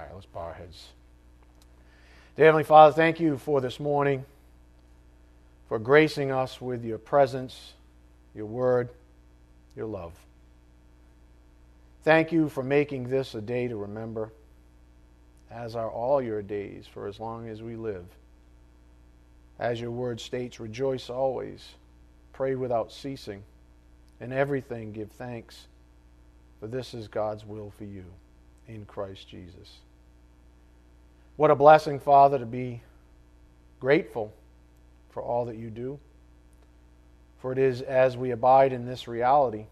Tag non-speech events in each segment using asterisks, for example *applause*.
All right, let's bow our heads. Dear Heavenly Father, thank you for this morning, for gracing us with your presence, your word, your love. Thank you for making this a day to remember, as are all your days for as long as we live. As your word states, rejoice always, pray without ceasing, in everything give thanks, for this is God's will for you in Christ Jesus. What a blessing, Father, to be grateful for all that you do. For it is as we abide in this reality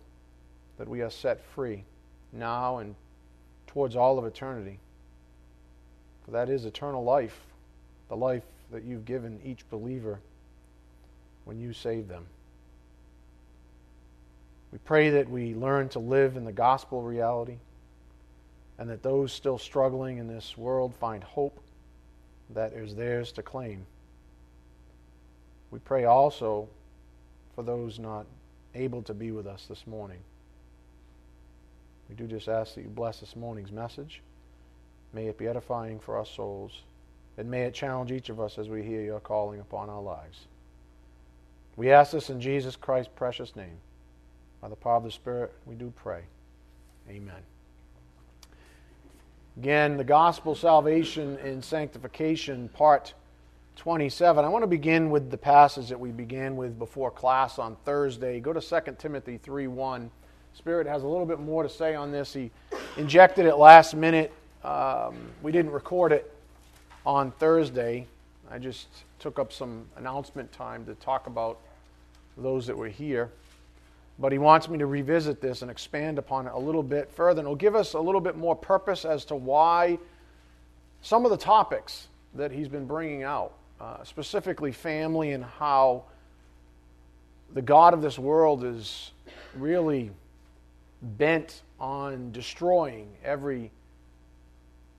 that we are set free now and towards all of eternity. For that is eternal life, the life that you've given each believer when you save them. We pray that we learn to live in the gospel reality and that those still struggling in this world find hope that is theirs to claim. We pray also for those not able to be with us this morning. We do just ask that you bless this morning's message. May it be edifying for our souls, and may it challenge each of us as we hear your calling upon our lives. We ask this in Jesus Christ's precious name. By the power of the Spirit, we do pray. Amen. Again, the gospel, salvation, and sanctification, part 27. I want to begin with the passage that we began with before class on Thursday. Go to 2 Timothy 3 1. Spirit has a little bit more to say on this. He injected it last minute. Um, we didn't record it on Thursday. I just took up some announcement time to talk about those that were here but he wants me to revisit this and expand upon it a little bit further. And it'll give us a little bit more purpose as to why some of the topics that he's been bringing out, uh, specifically family and how the God of this world is really bent on destroying every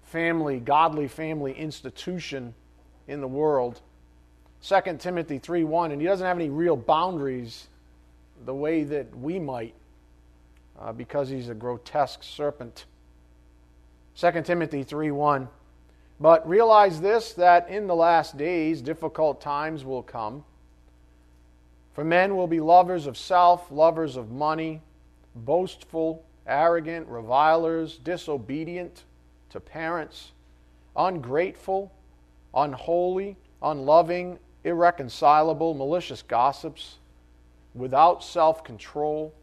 family, godly family institution in the world. 2 Timothy 3 1, and he doesn't have any real boundaries the way that we might uh, because he's a grotesque serpent. 2 Timothy 3 1. But realize this that in the last days difficult times will come. For men will be lovers of self, lovers of money, boastful, arrogant, revilers, disobedient to parents, ungrateful, unholy, unloving, irreconcilable, malicious gossips without self control,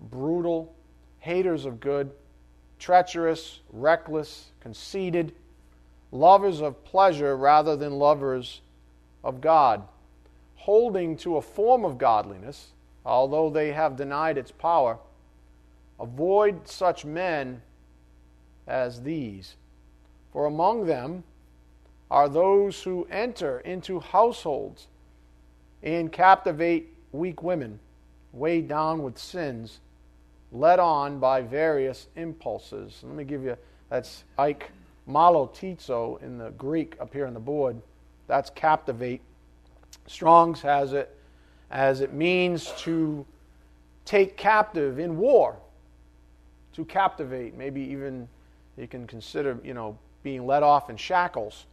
brutal, haters of good, treacherous, reckless, conceited, lovers of pleasure rather than lovers of God, holding to a form of godliness, although they have denied its power. Avoid such men as these, for among them are those who enter into households and captivate weak women, weighed down with sins, led on by various impulses. Let me give you that's Ike malotizo in the Greek up here on the board. That's captivate. Strong's has it as it means to take captive in war, to captivate. Maybe even you can consider, you know, being let off in shackles.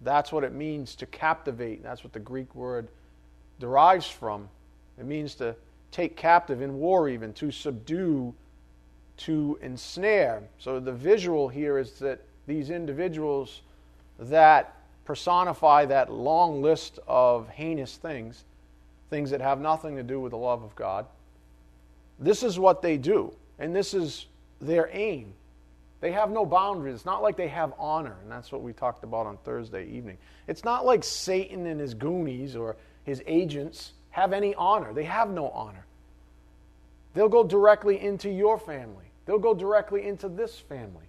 That's what it means to captivate. That's what the Greek word derives from. It means to take captive in war, even, to subdue, to ensnare. So the visual here is that these individuals that personify that long list of heinous things, things that have nothing to do with the love of God, this is what they do, and this is their aim. They have no boundaries. It's not like they have honor, and that's what we talked about on Thursday evening. It's not like Satan and his goonies or his agents have any honor. They have no honor. They'll go directly into your family, they'll go directly into this family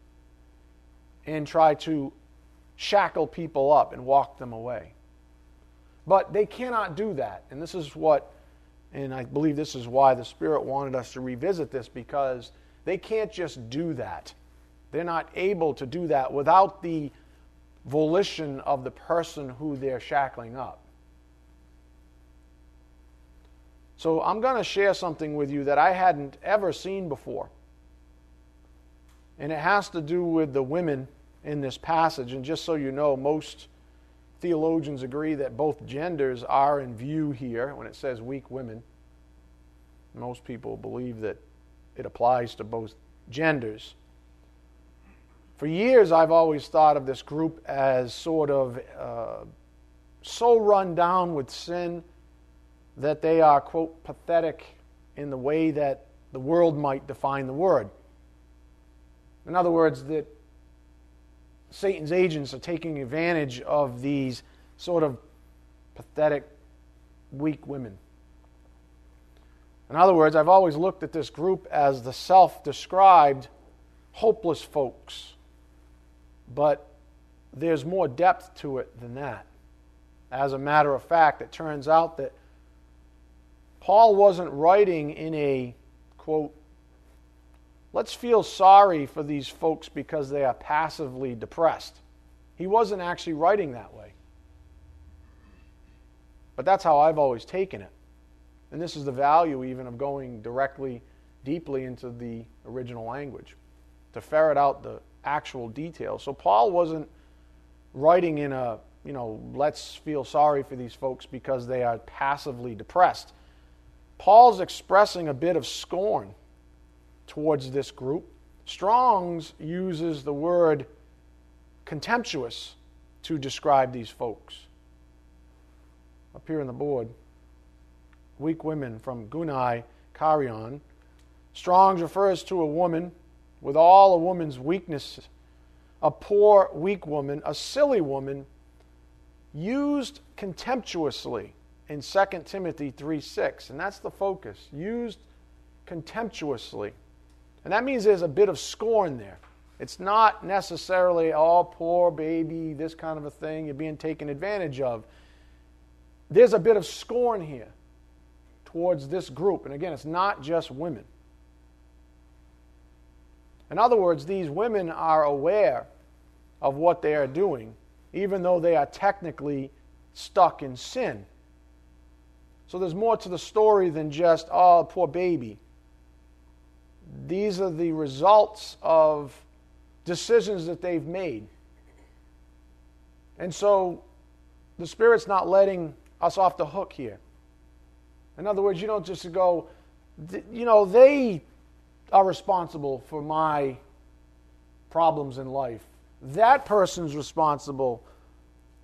and try to shackle people up and walk them away. But they cannot do that. And this is what, and I believe this is why the Spirit wanted us to revisit this because they can't just do that. They're not able to do that without the volition of the person who they're shackling up. So I'm going to share something with you that I hadn't ever seen before. And it has to do with the women in this passage. And just so you know, most theologians agree that both genders are in view here when it says weak women. Most people believe that it applies to both genders. For years, I've always thought of this group as sort of uh, so run down with sin that they are, quote, pathetic in the way that the world might define the word. In other words, that Satan's agents are taking advantage of these sort of pathetic, weak women. In other words, I've always looked at this group as the self described hopeless folks. But there's more depth to it than that. As a matter of fact, it turns out that Paul wasn't writing in a, quote, let's feel sorry for these folks because they are passively depressed. He wasn't actually writing that way. But that's how I've always taken it. And this is the value even of going directly, deeply into the original language to ferret out the actual details. So Paul wasn't writing in a, you know, let's feel sorry for these folks because they are passively depressed. Paul's expressing a bit of scorn towards this group. Strong's uses the word contemptuous to describe these folks. Up here on the board, weak women from Gunai Carion. Strong's refers to a woman with all a woman's weaknesses, a poor, weak woman, a silly woman, used contemptuously in 2 Timothy 3 6. And that's the focus. Used contemptuously. And that means there's a bit of scorn there. It's not necessarily, oh, poor baby, this kind of a thing, you're being taken advantage of. There's a bit of scorn here towards this group. And again, it's not just women. In other words, these women are aware of what they are doing, even though they are technically stuck in sin. So there's more to the story than just, oh, poor baby. These are the results of decisions that they've made. And so the Spirit's not letting us off the hook here. In other words, you don't just go, you know, they are responsible for my problems in life. That person's responsible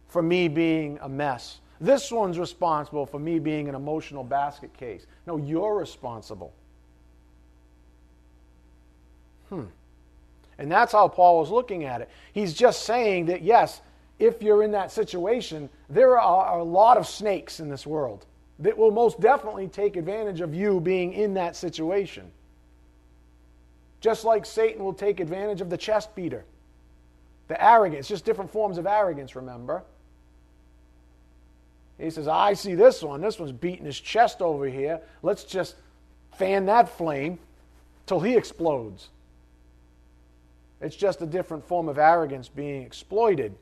for me being a mess. This one's responsible for me being an emotional basket case. No, you're responsible. Hmm. And that's how Paul was looking at it. He's just saying that, yes, if you're in that situation, there are a lot of snakes in this world that will most definitely take advantage of you being in that situation. Just like Satan will take advantage of the chest beater, the arrogance, just different forms of arrogance, remember? He says, I see this one. This one's beating his chest over here. Let's just fan that flame till he explodes. It's just a different form of arrogance being exploited.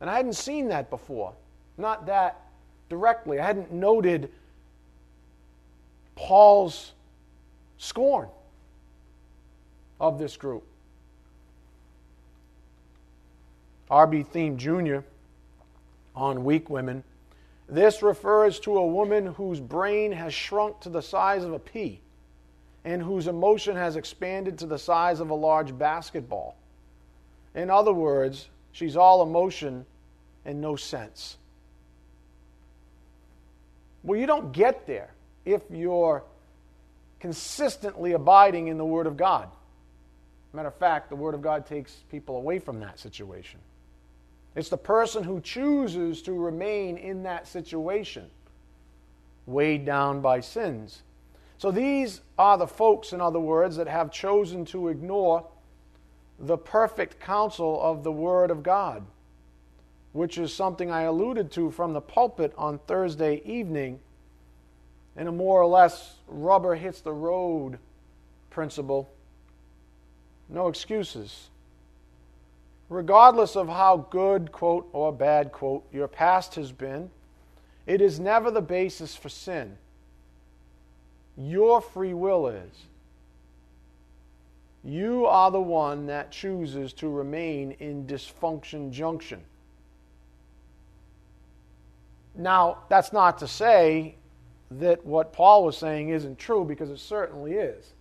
And I hadn't seen that before. Not that directly. I hadn't noted Paul's scorn of this group. R.B. Thieme Jr. on weak women. This refers to a woman whose brain has shrunk to the size of a pea and whose emotion has expanded to the size of a large basketball. In other words, she's all emotion and no sense. Well, you don't get there if you're consistently abiding in the Word of God. Matter of fact, the Word of God takes people away from that situation. It's the person who chooses to remain in that situation, weighed down by sins. So these are the folks, in other words, that have chosen to ignore the perfect counsel of the Word of God, which is something I alluded to from the pulpit on Thursday evening in a more or less rubber hits the road principle no excuses. Regardless of how good, quote, or bad, quote, your past has been, it is never the basis for sin. Your free will is. you are the one that chooses to remain in dysfunction junction. Now, that's not to say that what Paul was saying isn't true, because it certainly is.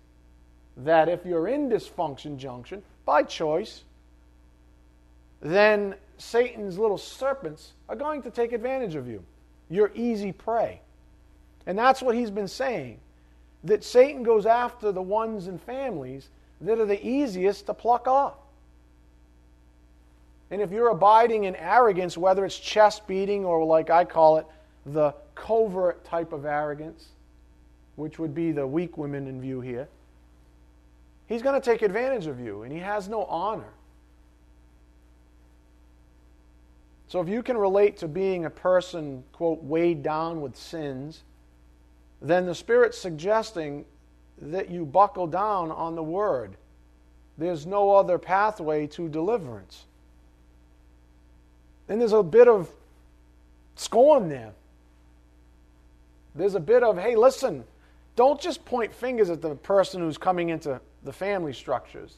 That if you're in dysfunction junction by choice, then Satan's little serpents are going to take advantage of you. You're easy prey. And that's what he's been saying that Satan goes after the ones and families that are the easiest to pluck off. And if you're abiding in arrogance, whether it's chest beating or like I call it, the covert type of arrogance, which would be the weak women in view here, he's going to take advantage of you and he has no honor. So if you can relate to being a person, quote, weighed down with sins, then the Spirit's suggesting that you buckle down on the Word. There's no other pathway to deliverance. And there's a bit of scorn there. There's a bit of, hey, listen, don't just point fingers at the person who's coming into the family structures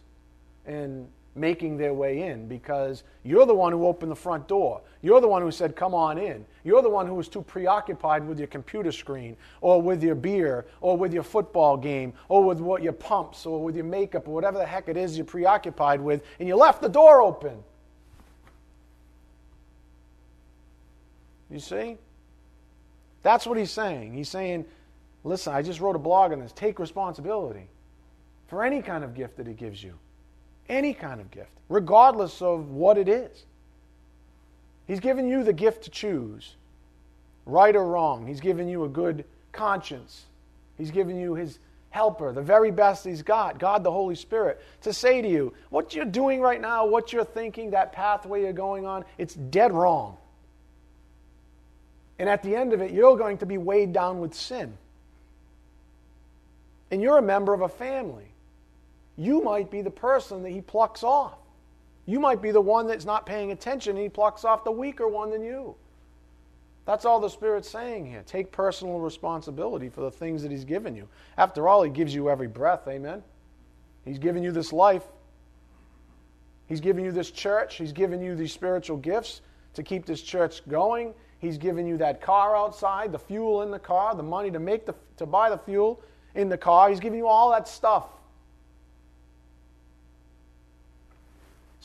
and making their way in because you're the one who opened the front door. You're the one who said, Come on in. You're the one who was too preoccupied with your computer screen or with your beer or with your football game or with what your pumps or with your makeup or whatever the heck it is you're preoccupied with, and you left the door open. You see? That's what he's saying. He's saying, Listen, I just wrote a blog on this. Take responsibility for any kind of gift that he gives you. Any kind of gift, regardless of what it is. He's given you the gift to choose, right or wrong. He's given you a good conscience. He's given you his helper, the very best he's got, God the Holy Spirit, to say to you, what you're doing right now, what you're thinking, that pathway you're going on, it's dead wrong. And at the end of it, you're going to be weighed down with sin. And you're a member of a family you might be the person that he plucks off. You might be the one that's not paying attention and he plucks off the weaker one than you. That's all the Spirit's saying here. Take personal responsibility for the things that He's given you. After all, He gives you every breath. Amen. He's given you this life. He's given you this church. He's given you these spiritual gifts to keep this church going. He's given you that car outside, the fuel in the car, the money to make the to buy the fuel in the car. He's given you all that stuff.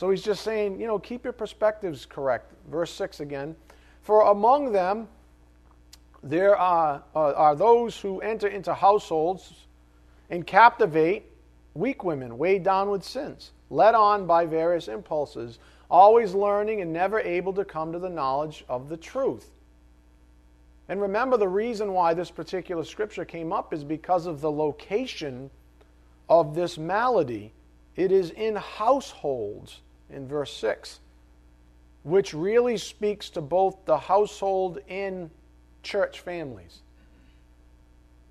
So he's just saying, you know, keep your perspectives correct. Verse 6 again. For among them there are, uh, are those who enter into households and captivate weak women, weighed down with sins, led on by various impulses, always learning and never able to come to the knowledge of the truth. And remember, the reason why this particular scripture came up is because of the location of this malady. It is in households in verse 6, which really speaks to both the household and church families.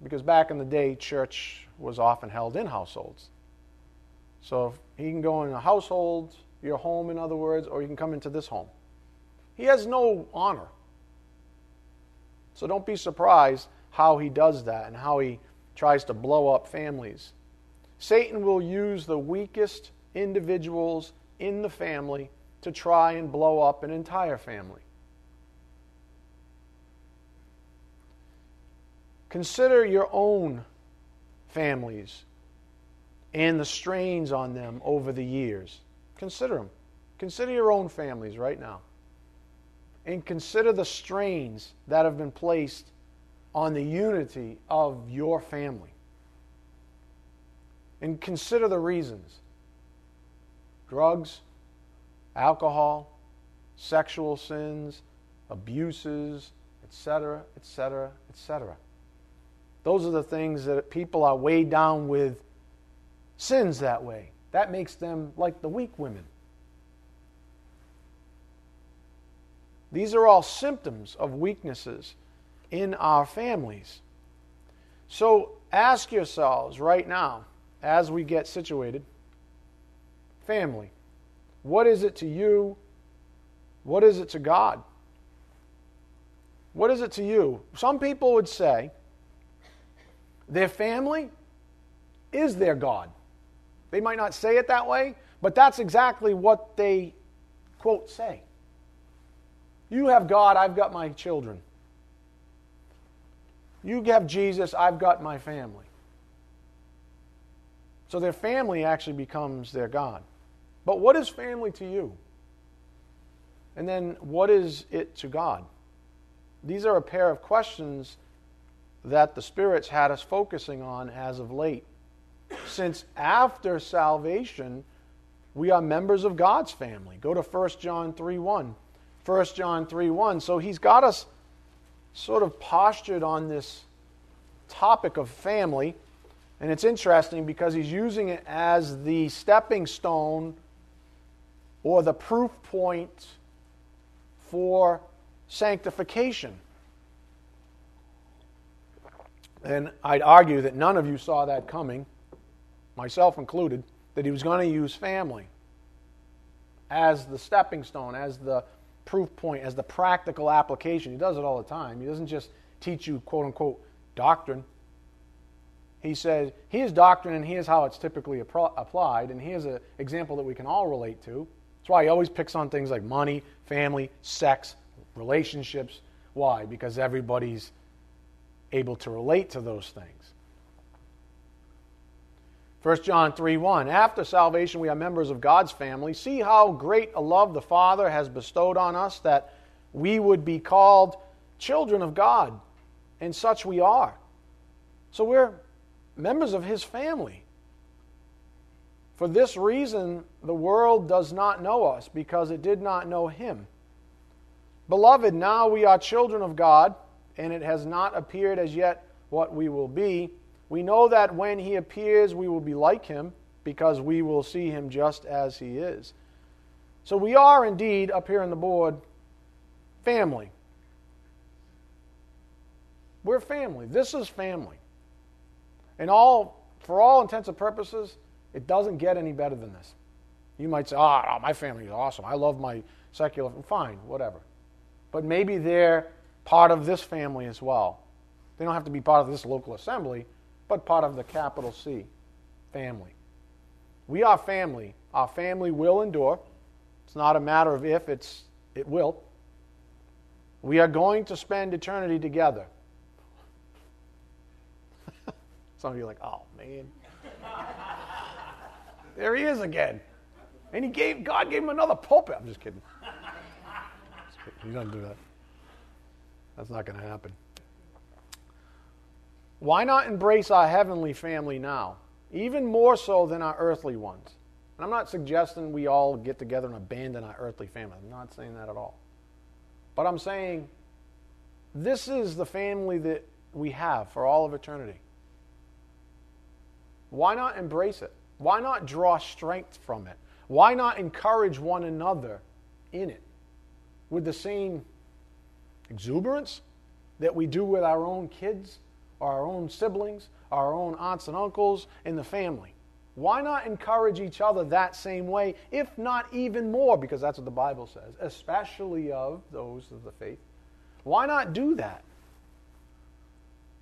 Because back in the day, church was often held in households. So he can go in a household, your home, in other words, or you can come into this home. He has no honor. So don't be surprised how he does that and how he tries to blow up families. Satan will use the weakest individuals in the family to try and blow up an entire family. Consider your own families and the strains on them over the years. Consider them. Consider your own families right now. And consider the strains that have been placed on the unity of your family. And consider the reasons drugs, alcohol, sexual sins, abuses, etc., etc., etc. Those are the things that people are weighed down with sins that way. That makes them like the weak women. These are all symptoms of weaknesses in our families. So ask yourselves right now, as we get situated, family. What is it to you? What is it to God? What is it to you? Some people would say their family is their God. They might not say it that way, but that's exactly what they, quote, say. You have God, I've got my children. You have Jesus, I've got my family. So their family actually becomes their God. But what is family to you? And then what is it to God? These are a pair of questions that the spirits had us focusing on as of late. Since after salvation, we are members of God's family. Go to 1 John 3 1. 1 John 3 1. So he's got us sort of postured on this topic of family. And it's interesting because he's using it as the stepping stone or the proof point for sanctification. And I'd argue that none of you saw that coming, myself included, that he was going to use family as the stepping stone, as the proof point, as the practical application. He does it all the time. He doesn't just teach you, quote unquote, doctrine. He says, here's doctrine and here's how it's typically applied, and here's an example that we can all relate to. That's why he always picks on things like money, family, sex, relationships. Why? Because everybody's able to relate to those things. 1 John 3 1. After salvation, we are members of God's family. See how great a love the Father has bestowed on us that we would be called children of God. And such we are. So we're members of His family. For this reason, the world does not know us because it did not know Him. Beloved, now we are children of God and it has not appeared as yet what we will be. We know that when he appears, we will be like him, because we will see him just as he is. So we are indeed, up here on the board, family. We're family. This is family. And all, for all intents and purposes, it doesn't get any better than this. You might say, oh, my family is awesome. I love my secular. Fine, whatever. But maybe they're part of this family as well. They don't have to be part of this local assembly, but part of the capital C family. We are family. Our family will endure. It's not a matter of if, it's it will. We are going to spend eternity together. *laughs* Some of you are like, oh man. There he is again. And he gave God gave him another pulpit. I'm just kidding. *laughs* Just kidding. He doesn't do that. That's not going to happen. Why not embrace our heavenly family now, even more so than our earthly ones? And I'm not suggesting we all get together and abandon our earthly family. I'm not saying that at all. But I'm saying this is the family that we have for all of eternity. Why not embrace it? Why not draw strength from it? Why not encourage one another in it with the same exuberance that we do with our own kids, our own siblings, our own aunts and uncles in the family. Why not encourage each other that same way, if not even more, because that's what the Bible says, especially of those of the faith? Why not do that?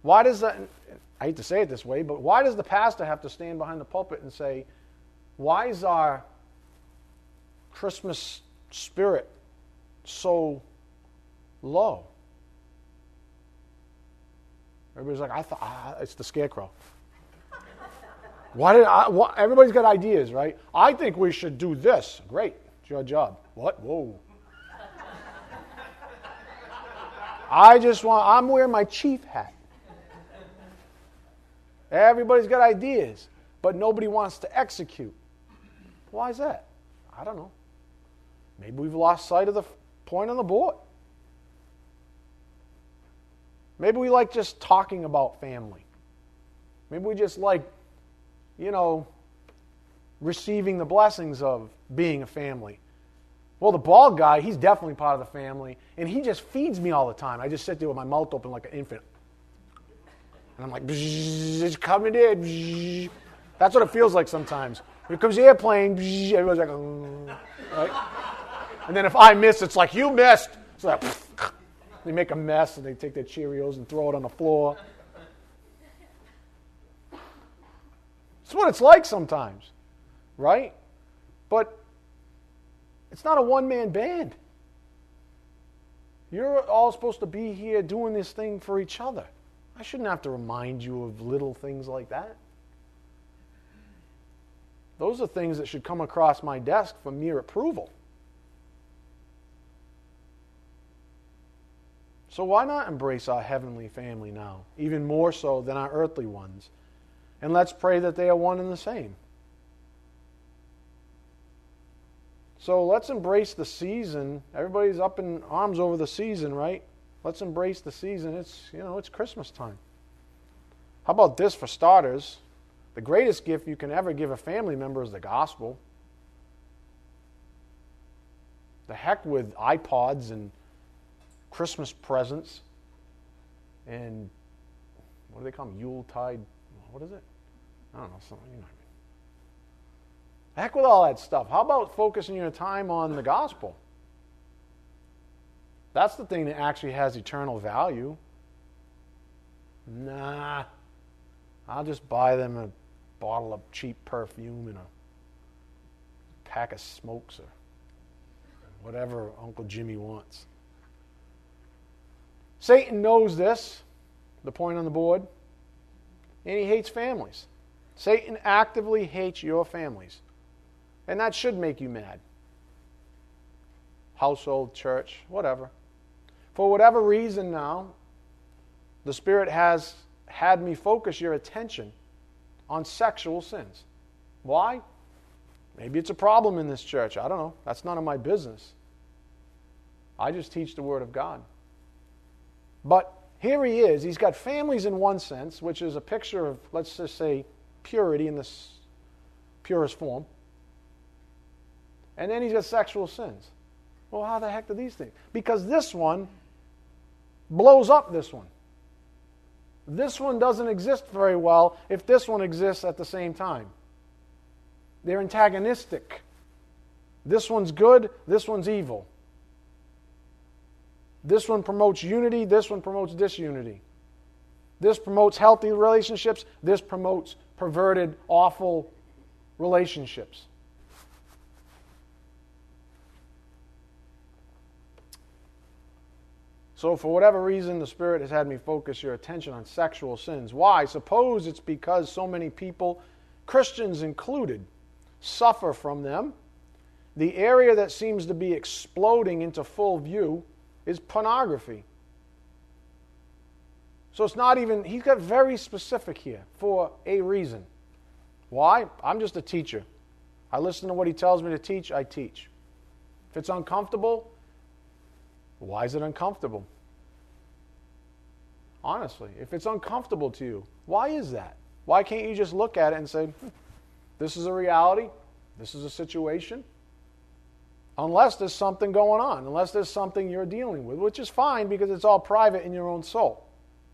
Why does that, I hate to say it this way, but why does the pastor have to stand behind the pulpit and say, why is our Christmas spirit so low. Everybody's like, I thought ah, it's the scarecrow. Why did I? What, everybody's got ideas, right? I think we should do this. Great, it's your job. What? Whoa. I just want. I'm wearing my chief hat. Everybody's got ideas, but nobody wants to execute. Why is that? I don't know. Maybe we've lost sight of the point on the board. Maybe we like just talking about family. Maybe we just like, you know, receiving the blessings of being a family. Well, the bald guy, he's definitely part of the family, and he just feeds me all the time. I just sit there with my mouth open like an infant. And I'm like, it's coming in. That's what it feels like sometimes. Here comes the airplane. Everybody's like, oh. right? And then if I miss, it's like, you missed. It's like, *laughs* they make a mess and they take their Cheerios and throw it on the floor. It's what it's like sometimes. right? But it's not a one man band. You're all supposed to be here doing this thing for each other. I shouldn't have to remind you of little things like that. Those are things that should come across my desk for mere approval. So why not embrace our heavenly family now, even more so than our earthly ones? And let's pray that they are one and the same. So let's embrace the season. Everybody's up in arms over the season, right? Let's embrace the season. It's, you know, it's Christmas time. How about this for starters? The greatest gift you can ever give a family member is the gospel. The heck with iPods and Christmas presents and what do they call them? Yuletide. What is it? I don't know. Something, you know what I mean. Heck with all that stuff. How about focusing your time on the gospel? That's the thing that actually has eternal value. Nah. I'll just buy them a bottle of cheap perfume and a pack of smokes or whatever Uncle Jimmy wants. Satan knows this, the point on the board, and he hates families. Satan actively hates your families. And that should make you mad. Household, church, whatever. For whatever reason now, the Spirit has had me focus your attention on sexual sins. Why? Maybe it's a problem in this church. I don't know. That's none of my business. I just teach the Word of God. But here he is. He's got families in one sense, which is a picture of, let's just say, purity in this purest form. And then he's got sexual sins. Well, how the heck do these things? Because this one blows up this one. This one doesn't exist very well if this one exists at the same time. They're antagonistic. This one's good, this one's evil. This one promotes unity, this one promotes disunity. This promotes healthy relationships, this promotes perverted, awful relationships. So, for whatever reason, the Spirit has had me focus your attention on sexual sins. Why? Suppose it's because so many people, Christians included, suffer from them. The area that seems to be exploding into full view is pornography. So it's not even, he's got very specific here for a reason. Why? I'm just a teacher. I listen to what he tells me to teach, I teach. If it's uncomfortable, why is it uncomfortable? Honestly, if it's uncomfortable to you, why is that? Why can't you just look at it and say, hmm, this is a reality, this is a situation? unless there's something going on, unless there's something you're dealing with, which is fine because it's all private in your own soul.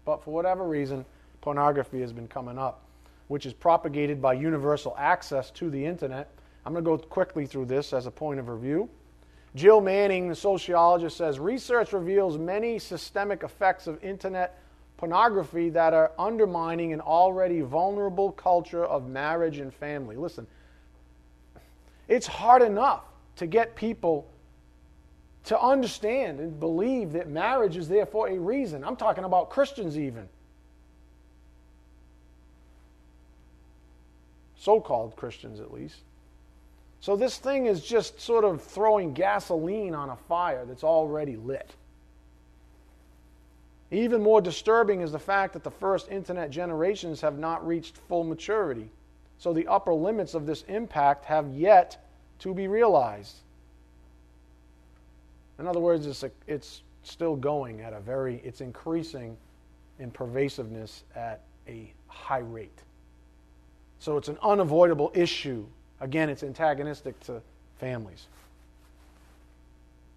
But for whatever reason, pornography has been coming up, which is propagated by universal access to the internet. I'm going to go quickly through this as a point of review. Jill Manning, the sociologist, says research reveals many systemic effects of internet pornography that are undermining an already vulnerable culture of marriage and family. Listen, it's hard enough to get people to understand and believe that marriage is there for a reason. I'm talking about Christians, even. So called Christians, at least. So this thing is just sort of throwing gasoline on a fire that's already lit. Even more disturbing is the fact that the first internet generations have not reached full maturity. So the upper limits of this impact have yet to be realized. In other words, it's, a, it's still going at a very, it's increasing in pervasiveness at a high rate. So it's an unavoidable issue. Again, it's antagonistic to families.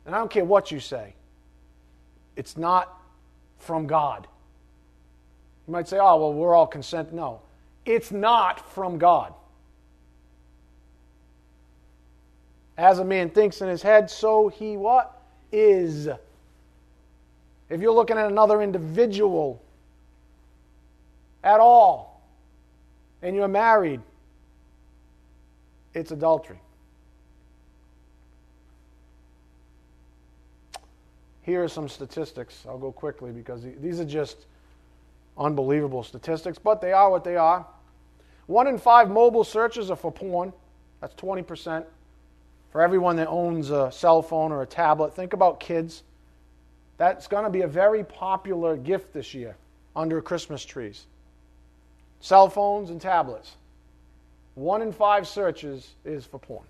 And I don't care what you say, it's not from God. You might say, oh, well, we're all consent. No, it's not from God. As a man thinks in his head, so he what? Is. If you're looking at another individual at all, and you're married, it's adultery. Here are some statistics. I'll go quickly because these are just unbelievable statistics, but they are what they are. One in five mobile searches are for porn. That's 20%. For everyone that owns a cell phone or a tablet, think about kids. That's going to be a very popular gift this year under Christmas trees. Cell phones and tablets. One in five searches is for porn.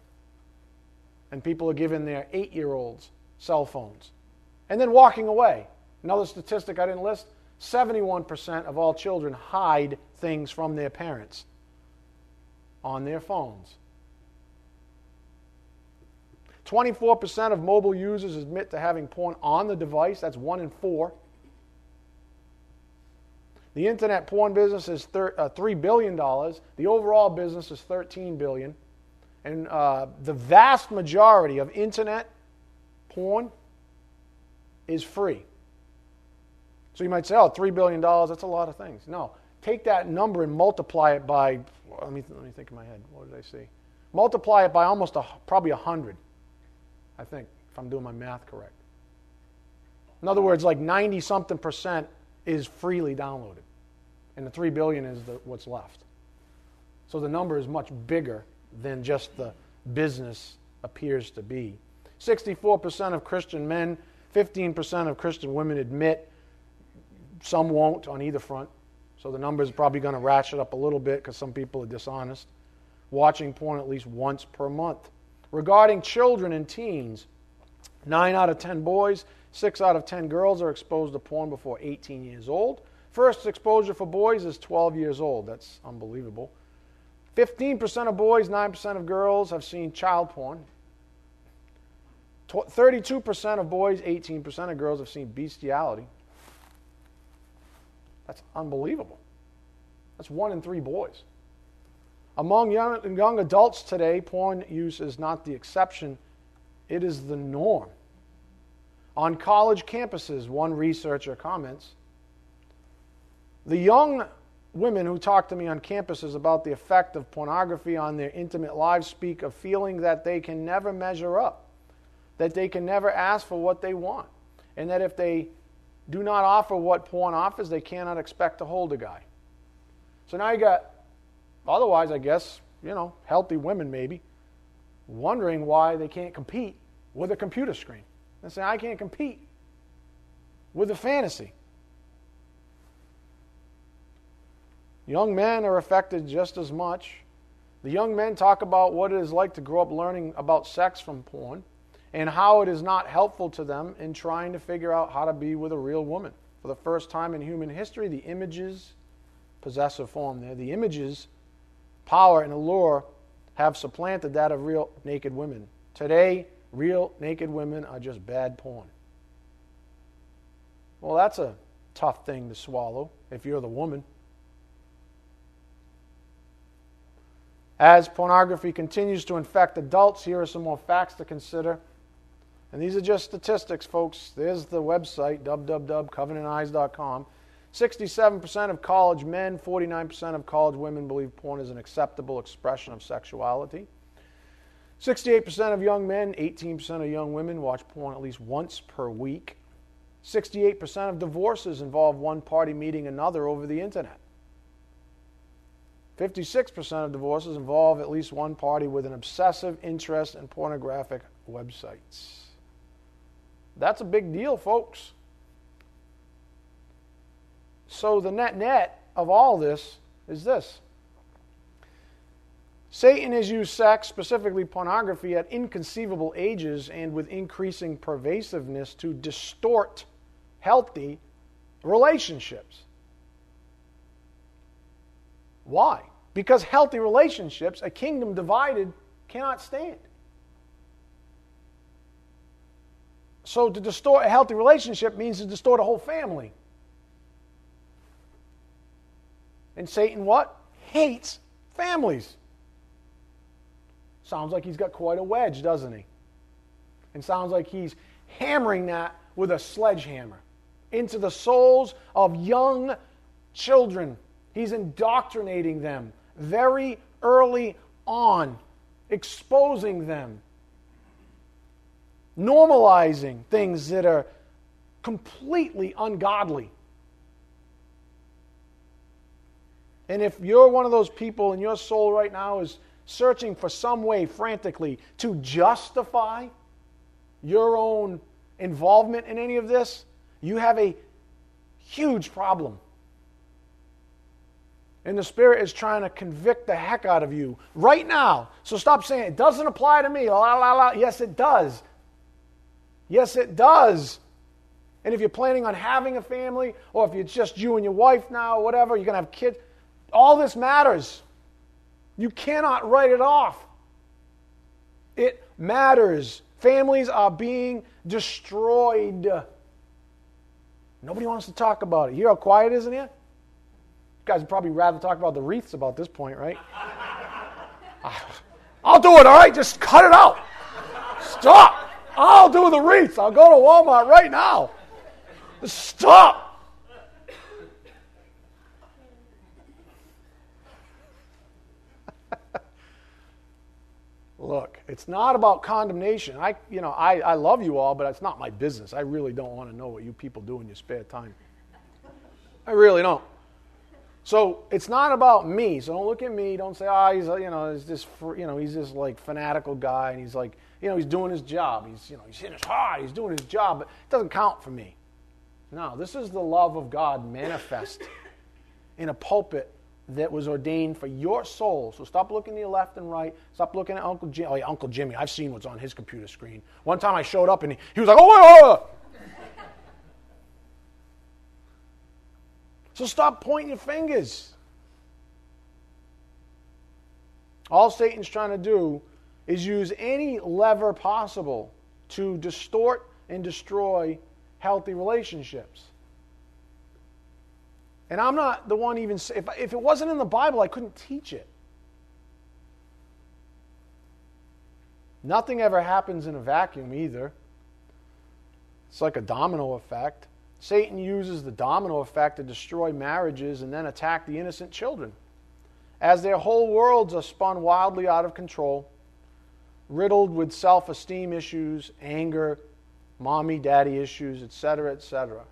And people are giving their eight year olds cell phones. And then walking away. Another statistic I didn't list 71% of all children hide things from their parents on their phones. 24% of mobile users admit to having porn on the device. That's one in four. The internet porn business is uh, $3 billion. The overall business is 13 billion. And uh, the vast majority of internet porn is free. So you might say, oh, $3 billion, that's a lot of things. No. Take that number and multiply it by, let me, let me think in my head. What did I see? Multiply it by almost a, probably 100, I think, if I'm doing my math correct. In other words, like 90 something percent is freely downloaded. And the 3 billion is the, what's left. So the number is much bigger than just the business appears to be. 64% of Christian men, 15% of Christian women admit some won't on either front. So the number is probably going to ratchet up a little bit because some people are dishonest. Watching porn at least once per month. Regarding children and teens, 9 out of 10 boys, 6 out of 10 girls are exposed to porn before 18 years old. First exposure for boys is 12 years old. That's unbelievable. 15% of boys, 9% of girls have seen child porn. 32% of boys, 18% of girls have seen bestiality. That's unbelievable. That's one in three boys. Among young, young adults today, porn use is not the exception, it is the norm. On college campuses, one researcher comments the young women who talk to me on campuses about the effect of pornography on their intimate lives speak of feeling that they can never measure up, that they can never ask for what they want, and that if they do not offer what porn offers, they cannot expect to hold a guy. So now you got, otherwise, I guess, you know, healthy women maybe, wondering why they can't compete with a computer screen. They say, I can't compete with a fantasy. Young men are affected just as much. The young men talk about what it is like to grow up learning about sex from porn and how it is not helpful to them in trying to figure out how to be with a real woman. For the first time in human history, the images, possessive form there, the images, power, and allure have supplanted that of real naked women. Today, real naked women are just bad porn. Well, that's a tough thing to swallow if you're the woman. As pornography continues to infect adults, here are some more facts to consider. And these are just statistics, folks. There's the website, www.covenanteyes.com. 67% of college men, 49% of college women believe porn is an acceptable expression of sexuality. 68% of young men, 18% of young women watch porn at least once per week. 68% of divorces involve one party meeting another over the internet. 56% of divorces involve at least one party with an obsessive interest in pornographic websites. That's a big deal, folks. So, the net net of all this is this Satan has used sex, specifically pornography, at inconceivable ages and with increasing pervasiveness to distort healthy relationships. Why? Because healthy relationships, a kingdom divided, cannot stand. So to distort a healthy relationship means to distort a whole family. And Satan what? Hates families. Sounds like he's got quite a wedge, doesn't he? And sounds like he's hammering that with a sledgehammer into the souls of young children. He's indoctrinating them very early on exposing them, normalizing things that are completely ungodly. And if you're one of those people and your soul right now is searching for some way frantically to justify your own involvement in any of this, you have a huge problem. And the Spirit is trying to convict the heck out of you right now. So stop saying it doesn't apply to me. La, la, la. Yes, it does. Yes, it does. And if you're planning on having a family, or if it's just you and your wife now, or whatever, you're going to have kids, all this matters. You cannot write it off. It matters. Families are being destroyed. Nobody wants to talk about it. You hear how quiet it is in here? You guys would probably rather talk about the wreaths about this point, right? *laughs* I'll do it, all right? Just cut it out. Stop. I'll do the wreaths. I'll go to Walmart right now. Stop. Look, it's not about condemnation. I, you know, I, I love you all, but it's not my business. I really don't want to know what you people do in your spare time. I really don't. So it's not about me. So don't look at me. Don't say, oh, he's, you know, he's this, you know, he's this like fanatical guy, and he's like, you know, he's doing his job. He's, you know, he's hitting his hard. He's doing his job, but it doesn't count for me. No, this is the love of God manifest in a pulpit that was ordained for your soul. So stop looking to your left and right. Stop looking at Uncle Jimmy. Oh, yeah, Uncle Jimmy. I've seen what's on his computer screen. One time I showed up and he, he was like, oh, wait, wait, wait. so stop pointing your fingers. All Satan's trying to do is use any lever possible to distort and destroy healthy relationships. And I'm not the one even, if, if it wasn't in the Bible, I couldn't teach it. Nothing ever happens in a vacuum either. It's like a domino effect. Satan uses the domino effect to destroy marriages and then attack the innocent children. As their whole worlds are spun wildly out of control, riddled with self esteem issues, anger, mommy daddy issues, etc., etc.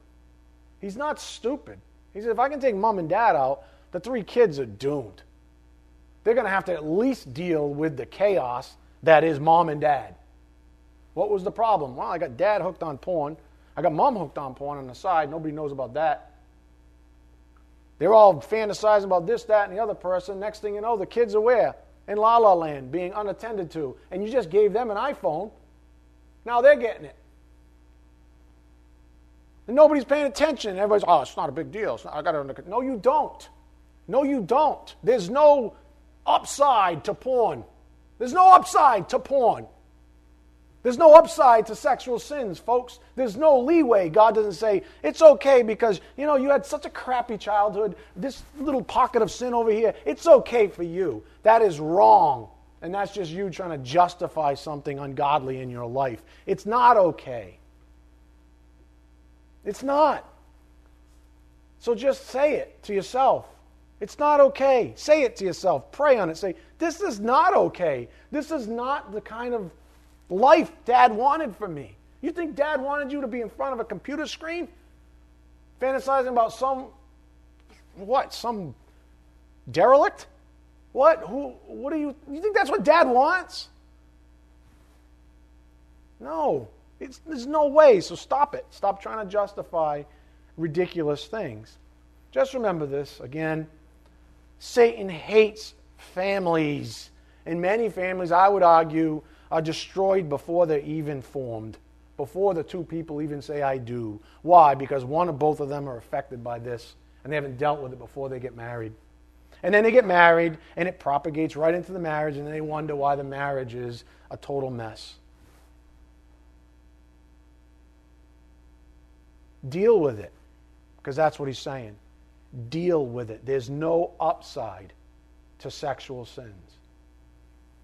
He's not stupid. He said, if I can take mom and dad out, the three kids are doomed. They're going to have to at least deal with the chaos that is mom and dad. What was the problem? Well, I got dad hooked on porn. I got mom hooked on porn on the side. Nobody knows about that. They're all fantasizing about this, that, and the other person. Next thing you know, the kids are where? In La La Land, being unattended to. And you just gave them an iPhone. Now they're getting it. And nobody's paying attention. Everybody's, oh, it's not a big deal. Not, I got it under control. No, you don't. No, you don't. There's no upside to porn. There's no upside to porn. There's no upside to sexual sins, folks. There's no leeway. God doesn't say, it's okay because, you know, you had such a crappy childhood. This little pocket of sin over here, it's okay for you. That is wrong. And that's just you trying to justify something ungodly in your life. It's not okay. It's not. So just say it to yourself. It's not okay. Say it to yourself. Pray on it. Say, This is not okay. This is not the kind of life dad wanted for me. You think dad wanted you to be in front of a computer screen? Fantasizing about some, what, some derelict? What? Who, what do you, you think that's what dad wants? No. It's, there's no way, so stop it. Stop trying to justify ridiculous things. Just remember this again Satan hates families. And many families, I would argue, are destroyed before they're even formed, before the two people even say, I do. Why? Because one or both of them are affected by this, and they haven't dealt with it before they get married. And then they get married, and it propagates right into the marriage, and they wonder why the marriage is a total mess. Deal with it, because that's what he's saying. Deal with it. There's no upside to sexual sins.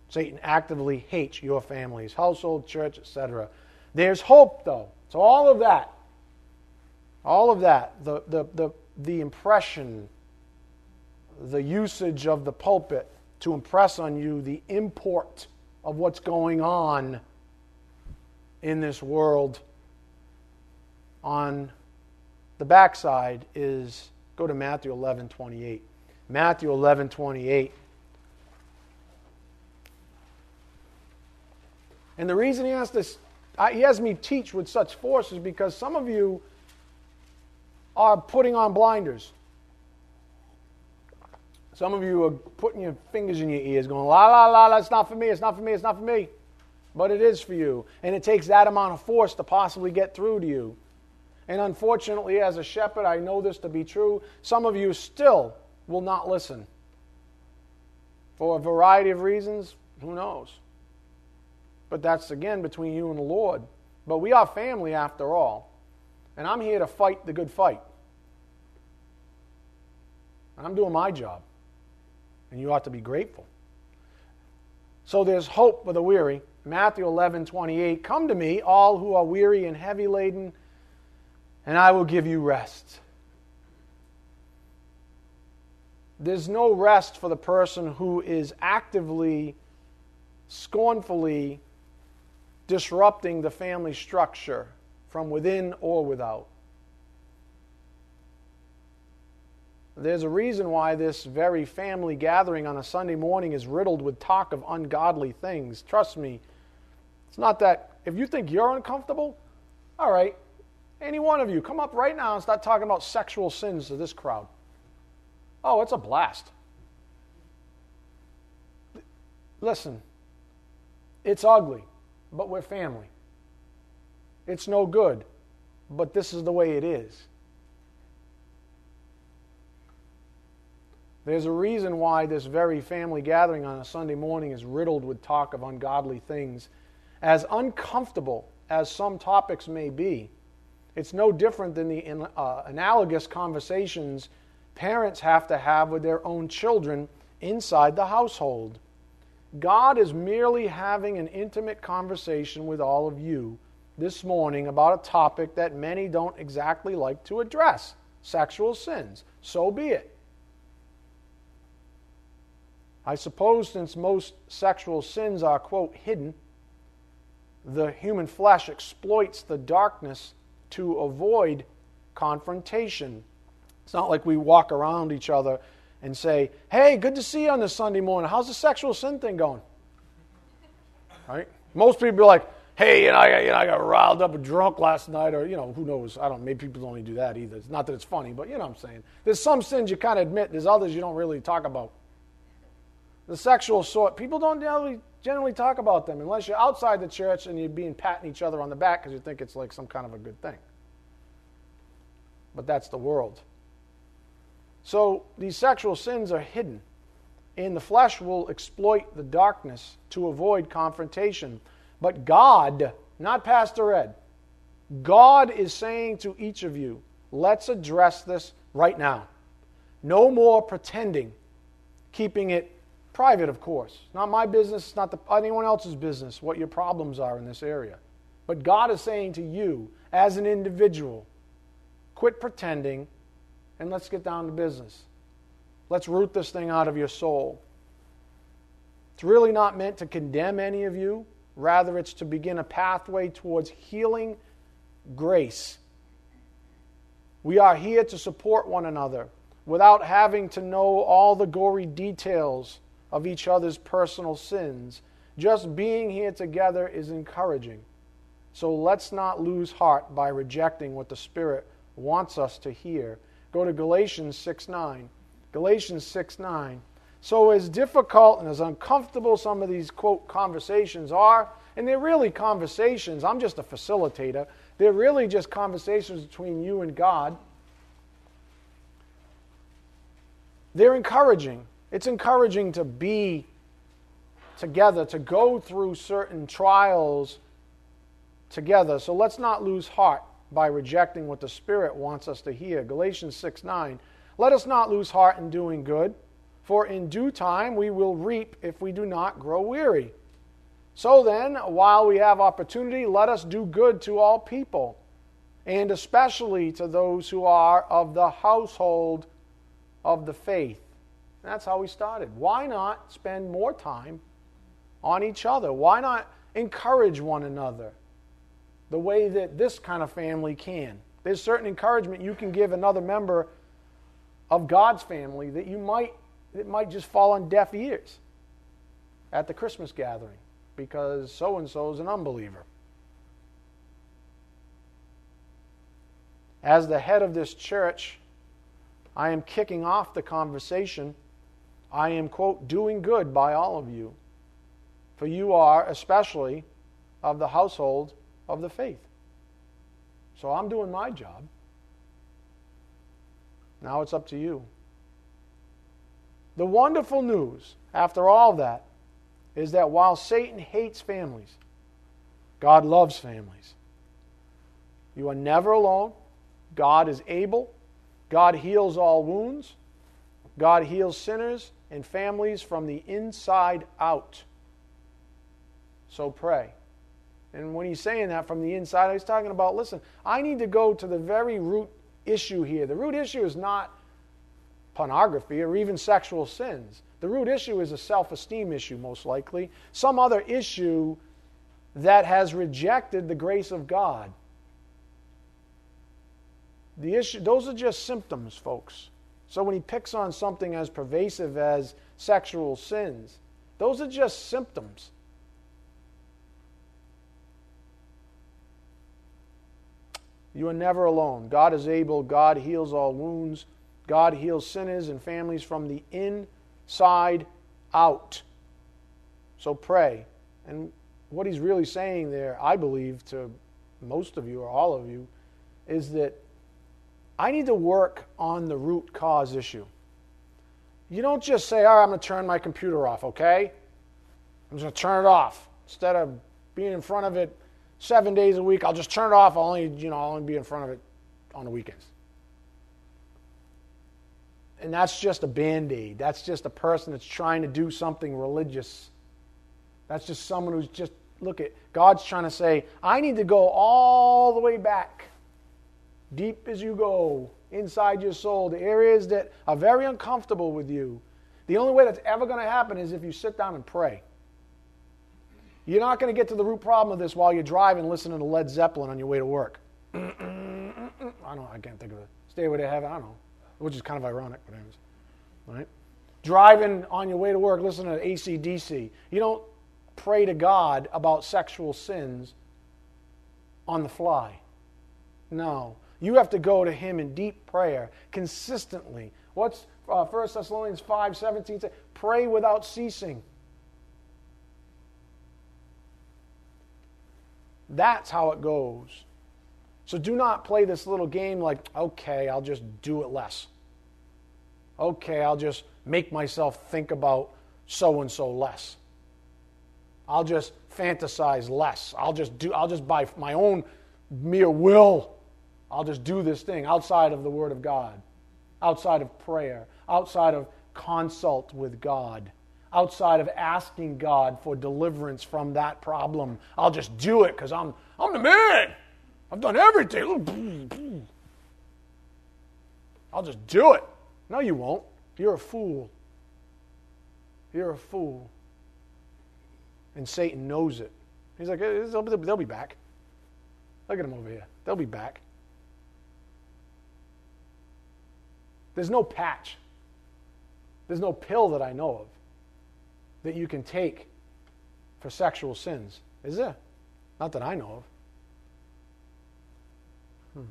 Satan actively hates your family's household, church, etc. There's hope, though. So, all of that, all of that, the, the, the, the impression, the usage of the pulpit to impress on you the import of what's going on in this world on the backside is go to Matthew 11 28. Matthew 11 28. And the reason he has this, he has me teach with such force is because some of you are putting on blinders. Some of you are putting your fingers in your ears, going, la, la, la, it's not for me, it's not for me, it's not for me. But it is for you. And it takes that amount of force to possibly get through to you. And unfortunately, as a shepherd, I know this to be true. Some of you still will not listen. For a variety of reasons, who knows? But that's again between you and the Lord. But we are family after all. And I'm here to fight the good fight. And I'm doing my job. And you ought to be grateful. So there's hope for the weary. Matthew 11, 28. Come to me, all who are weary and heavy laden, and I will give you rest. There's no rest for the person who is actively, scornfully disrupting the family structure from within or without. There's a reason why this very family gathering on a Sunday morning is riddled with talk of ungodly things. Trust me, it's not that if you think you're uncomfortable, all right, any one of you, come up right now and start talking about sexual sins to this crowd. Oh, it's a blast. Listen, it's ugly but we're family. It's no good, but this is the way it is. There's a reason why this very family gathering on a Sunday morning is riddled with talk of ungodly things. As uncomfortable as some topics may be, it's no different than the uh, analogous conversations parents have to have with their own children inside the household. God is merely having an intimate conversation with all of you this morning about a topic that many don't exactly like to address sexual sins. So be it. I suppose since most sexual sins are, quote, hidden, the human flesh exploits the darkness to avoid confrontation. It's not like we walk around each other and say, Hey, good to see you on this Sunday morning. How's the sexual sin thing going? *laughs* Right? Most people are like, Hey, you know, I got, you know, I got riled up and drunk last night, or, you know, who knows? I don't, maybe people don't even do that either. It's not that it's funny, but you know what I'm saying. There's some sins you kind of admit, there's others you don't really talk about. The sexual sort, people don't generally, generally talk about them unless you're outside the church and you're being patting each other on the back because you think it's like some kind of a good thing. But that's the world. So these sexual sins are hidden, and the flesh will exploit the darkness to avoid confrontation. But God, not Pastor Ed, God is saying to each of you, let's address this right now. No more pretending, keeping it private, of course. Not my business, it's not the, anyone else's business what your problems are in this area. But God is saying to you, as an individual, quit pretending and let's get down to business. Let's root this thing out of your soul. It's really not meant to condemn any of you, rather, it's to begin a pathway towards healing grace. We are here to support one another without having to know all the gory details of each other's personal sins. Just being here together is encouraging. So let's not lose heart by rejecting what the Spirit wants us to hear Go to Galatians 6 9. Galatians 6 9. So, as difficult and as uncomfortable some of these, quote, conversations are, and they're really conversations, I'm just a facilitator, they're really just conversations between you and God. They're encouraging. It's encouraging to be together, to go through certain trials together. So let's not lose heart by rejecting what the Spirit wants us to hear. Galatians 6 9. Let us not lose heart in doing good, for in due time we will reap if we do not grow weary. So then, while we have opportunity, let us do good to all people, and especially to those who are of the household of the faith. That's how we started. Why not spend more time on each other? Why not encourage one another the way that this kind of family can? There's certain encouragement you can give another member of God's family that you might it might just fall on deaf ears at the Christmas gathering because so and so is an unbeliever. As the head of this church, I am kicking off the conversation. I am, quote, doing good by all of you. For you are, especially, of the household of the faith. So I'm doing my job. Now it's up to you. The wonderful news, after all that, is that while Satan hates families, God loves families. You are never alone. God is able. God heals all wounds. God heals sinners and families from the inside out. So pray. And when he's saying that from the inside, he's talking about listen, I need to go to the very root issue here. The root issue is not pornography or even sexual sins. The root issue is a self esteem issue, most likely, some other issue that has rejected the grace of God. The issue, those are just symptoms, folks. So when he picks on something as pervasive as sexual sins, those are just symptoms. You are never alone. God is able. God heals all wounds. God heals sinners and families from the inside out. So pray. And what he's really saying there, I believe, to most of you or all of you, is that I need to work on the root cause issue. You don't just say, all right, I'm going to turn my computer off, okay? I'm just going to turn it off. Instead of being in front of it seven days a week, I'll just turn it off. I'll only, you know, I'll only be in front of it on the weekends. And that's just a band aid. That's just a person that's trying to do something religious. That's just someone who's just, look at, God's trying to say, I need to go all the way back deep as you go inside your soul, the areas that are very uncomfortable with you. The only way that's ever going to happen is if you sit down and pray. You're not going to get to the root problem of this while you're driving listening to Led Zeppelin on your way to work. *clears throat* I don't I can't think of it. Stairway to Heaven, I don't know. Which is kind of ironic, but anyways. Right? Driving on your way to work listening to ACDC. You don't pray to God about sexual sins on the fly. No. You have to go to Him in deep prayer consistently. What's uh, 1 Thessalonians 5 17 say? Pray without ceasing. That's how it goes. So do not play this little game like, okay, I'll just do it less. Okay, I'll just make myself think about so and so less. I'll just fantasize less. I'll just do I'll just by my own mere will I'll just do this thing outside of the Word of God, outside of prayer, outside of consult with God, outside of asking God for deliverance from that problem. I'll just do it because I'm, I'm the man. I've done everything. I'll just do it. No, you won't. You're a fool. You're a fool. And Satan knows it. He's like, they'll, be back. Look at them over here. They'll be back. There's no patch. There's no pill that I know of that you can take for sexual sins. Is there? Not that I know of. Hmm.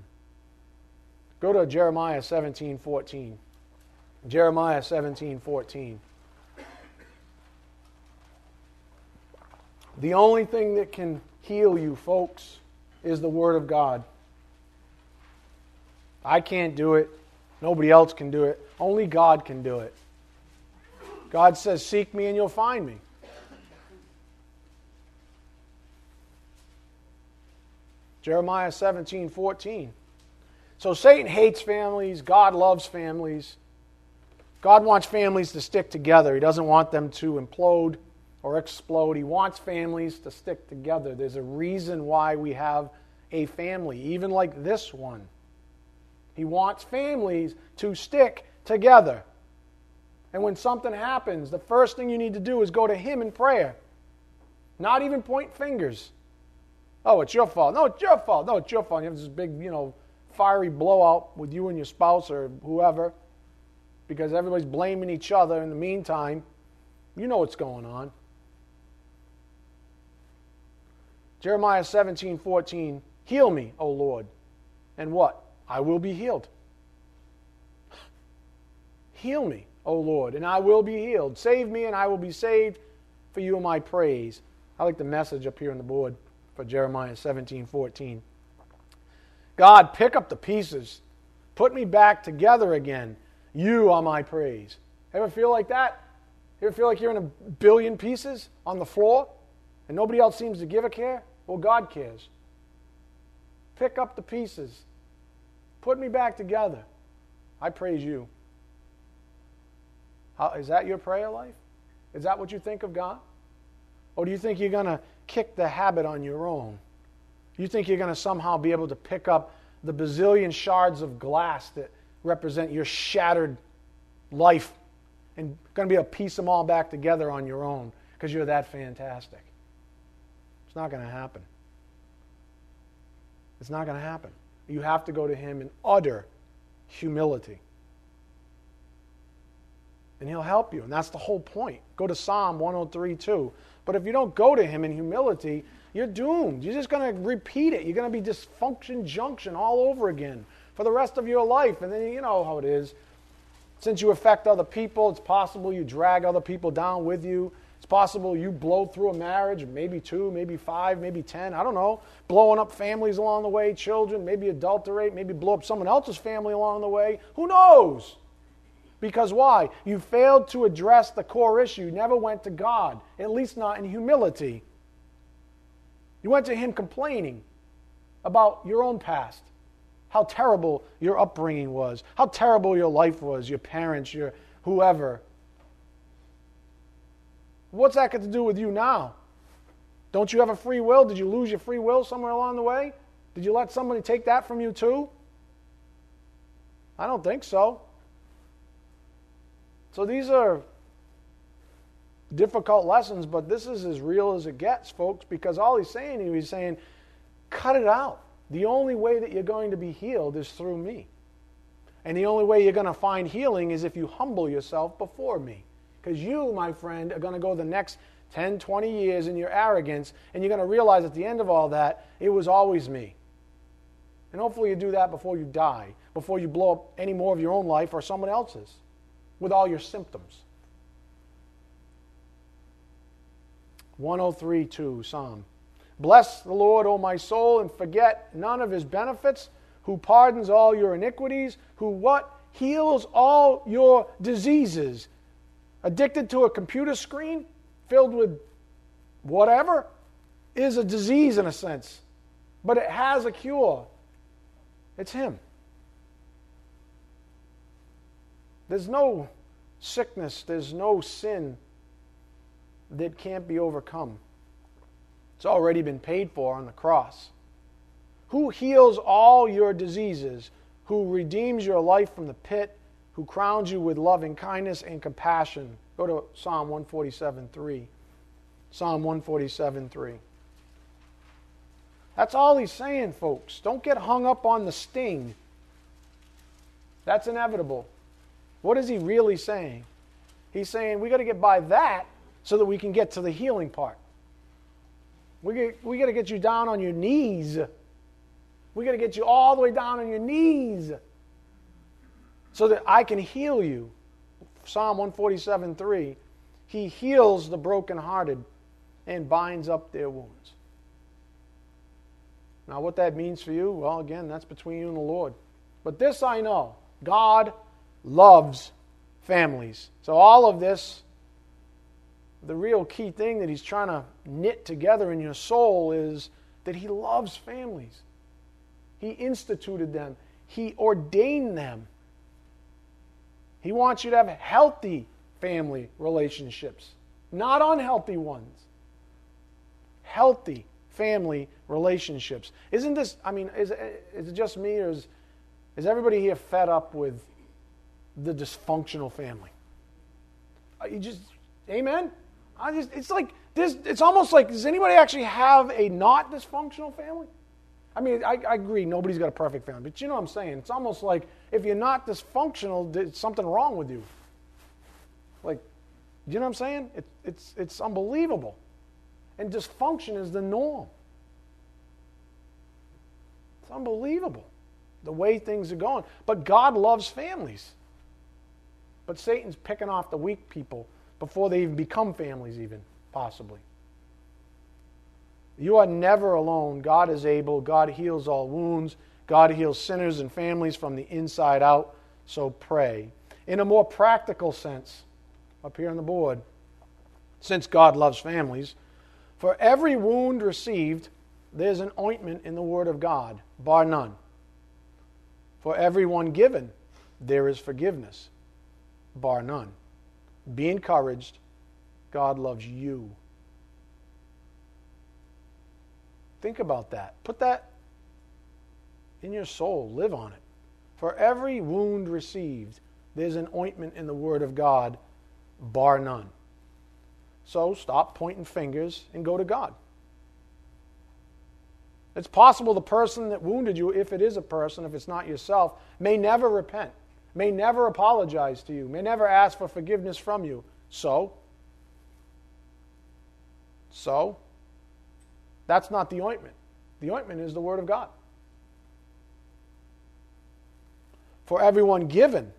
Go to Jeremiah 17 14. Jeremiah 17 14. The only thing that can heal you, folks, is the Word of God. I can't do it. Nobody else can do it. Only God can do it. God says, Seek me and you'll find me. Jeremiah 17, 14. So Satan hates families. God loves families. God wants families to stick together. He doesn't want them to implode or explode. He wants families to stick together. There's a reason why we have a family, even like this one. He wants families to stick together. And when something happens, the first thing you need to do is go to Him in prayer. Not even point fingers. Oh, it's your fault. No, it's your fault. No, it's your fault. You have this big, you know, fiery blowout with you and your spouse or whoever because everybody's blaming each other in the meantime. You know what's going on. Jeremiah 17, 14. Heal me, O Lord. And what? I will be healed. Heal me, O Lord, and I will be healed. Save me, and I will be saved, for you are my praise. I like the message up here on the board for Jeremiah 17, 14. God, pick up the pieces. Put me back together again. You are my praise. Ever feel like that? Ever feel like you're in a billion pieces on the floor and nobody else seems to give a care? Well, God cares. Pick up the pieces. Put me back together. I praise you. How, is that your prayer life? Is that what you think of God? Or do you think you're going to kick the habit on your own? You think you're going to somehow be able to pick up the bazillion shards of glass that represent your shattered life and going to be able to piece them all back together on your own because you're that fantastic. It's not going to happen. It's not going to happen. You have to go to Him in utter humility. And He'll help you. And that's the whole point. Go to Psalm 103 2. But if you don't go to Him in humility, you're doomed. You're just going to repeat it. You're going to be dysfunction junction all over again for the rest of your life. And then you know how it is. Since you affect other people, it's possible you drag other people down with you. Possible you blow through a marriage, maybe two, maybe five, maybe ten, I don't know. Blowing up families along the way, children, maybe adulterate, maybe blow up someone else's family along the way. Who knows? Because why? You failed to address the core issue. You never went to God, at least not in humility. You went to Him complaining about your own past how terrible your upbringing was, how terrible your life was, your parents, your whoever. What's that got to do with you now? Don't you have a free will? Did you lose your free will somewhere along the way? Did you let somebody take that from you too? I don't think so. So these are difficult lessons, but this is as real as it gets, folks, because all he's saying, he's saying, cut it out. The only way that you're going to be healed is through me. And the only way you're going to find healing is if you humble yourself before me. Because you, my friend, are going to go the next 10, 20 years in your arrogance, and you're going to realize at the end of all that, it was always me. And hopefully you do that before you die, before you blow up any more of your own life or someone else's with all your symptoms. 103 2 Psalm. Bless the Lord, O my soul, and forget none of his benefits, who pardons all your iniquities, who what? Heals all your diseases. Addicted to a computer screen filled with whatever is a disease in a sense, but it has a cure. It's him. There's no sickness, there's no sin that can't be overcome. It's already been paid for on the cross. Who heals all your diseases, who redeems your life from the pit, who crowns you with loving kindness and compassion. Go to Psalm 147 3. Psalm 147 3. That's all he's saying, folks. Don't get hung up on the sting. That's inevitable. What is he really saying? He's saying we got to get by that so that we can get to the healing part. We we got to get you down on your knees. We got to get you all the way down on your knees so that I can heal you. Psalm 147 3. He heals the brokenhearted and binds up their wounds. Now, what that means for you, well, again, that's between you and the Lord. But this I know God loves families. So, all of this the real key thing that he's trying to knit together in your soul is that he loves families. He instituted them, he ordained them. He wants you to have healthy family relationships, not unhealthy ones. Healthy family relationships. Isn't this, I mean, is, is it just me or is, is everybody here fed up with the dysfunctional family? Uh, you just, amen? I just, it's like, this, it's almost like, does anybody actually have a not dysfunctional family? I mean, I, I, agree, nobody's got a perfect family, but you know what I'm saying? It's almost like if you're not dysfunctional, there's something wrong with you. Like, you know what I'm saying? It, it's, it's unbelievable. And dysfunction is the norm. It's unbelievable the way things are going. But God loves families. But Satan's picking off the weak people before they even become families, even, possibly. You are never alone. God is able. God heals all wounds. God heals sinners and families from the inside out. So pray. In a more practical sense, up here on the board, since God loves families, for every wound received, there's an ointment in the Word of God, bar none. For every one given, there is forgiveness, bar none. Be encouraged. God loves you. Think about that. Put that in your soul. Live on it. For every wound received, there's an ointment in the Word of God, bar none. So stop pointing fingers and go to God. It's possible the person that wounded you, if it is a person, if it's not yourself, may never repent, may never apologize to you, may never ask for forgiveness from you. So, so, that's not the ointment. The ointment is the Word of God. For everyone given,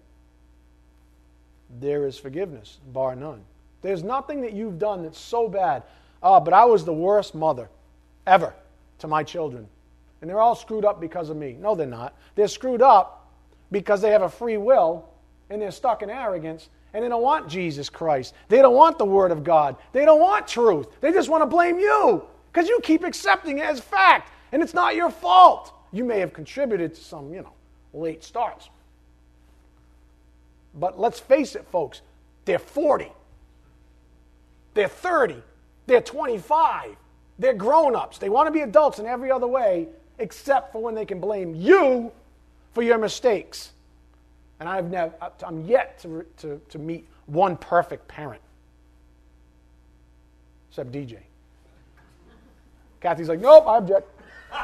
there is forgiveness, bar none. There's nothing that you've done that's so bad. Ah, but I was the worst mother ever to my children. And they're all screwed up because of me. No, they're not. They're screwed up because they have a free will and they're stuck in arrogance and they don't want Jesus Christ. They don't want the Word of God. They don't want truth. They just want to blame you because you keep accepting it as fact, and it's not your fault. You may have contributed to some, you know, late starts. But let's face it, folks, they're 40. They're 30. They're 25. They're grown ups. They want to be adults in every other way except for when they can blame you for your mistakes. And I've never, uh, I'm yet to, to, to meet one perfect parent, except DJ. Kathy's like, nope, I object.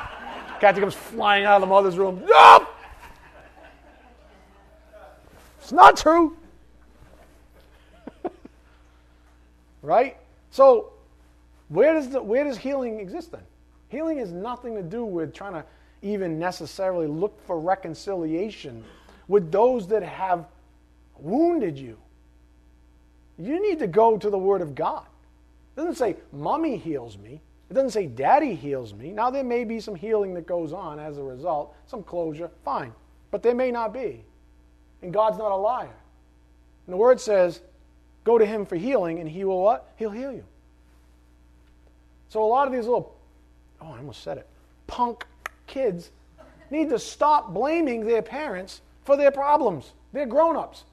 *laughs* Kathy comes flying out of the mother's room. Nope! It's not true. *laughs* right? So, where does, the, where does healing exist then? Healing has nothing to do with trying to even necessarily look for reconciliation with those that have wounded you. You need to go to the Word of God. It doesn't say, Mommy heals me. It doesn't say daddy heals me. Now, there may be some healing that goes on as a result, some closure, fine. But there may not be. And God's not a liar. And the word says, go to him for healing, and he will what? He'll heal you. So a lot of these little, oh, I almost said it, punk kids need to stop blaming their parents for their problems. They're grown ups.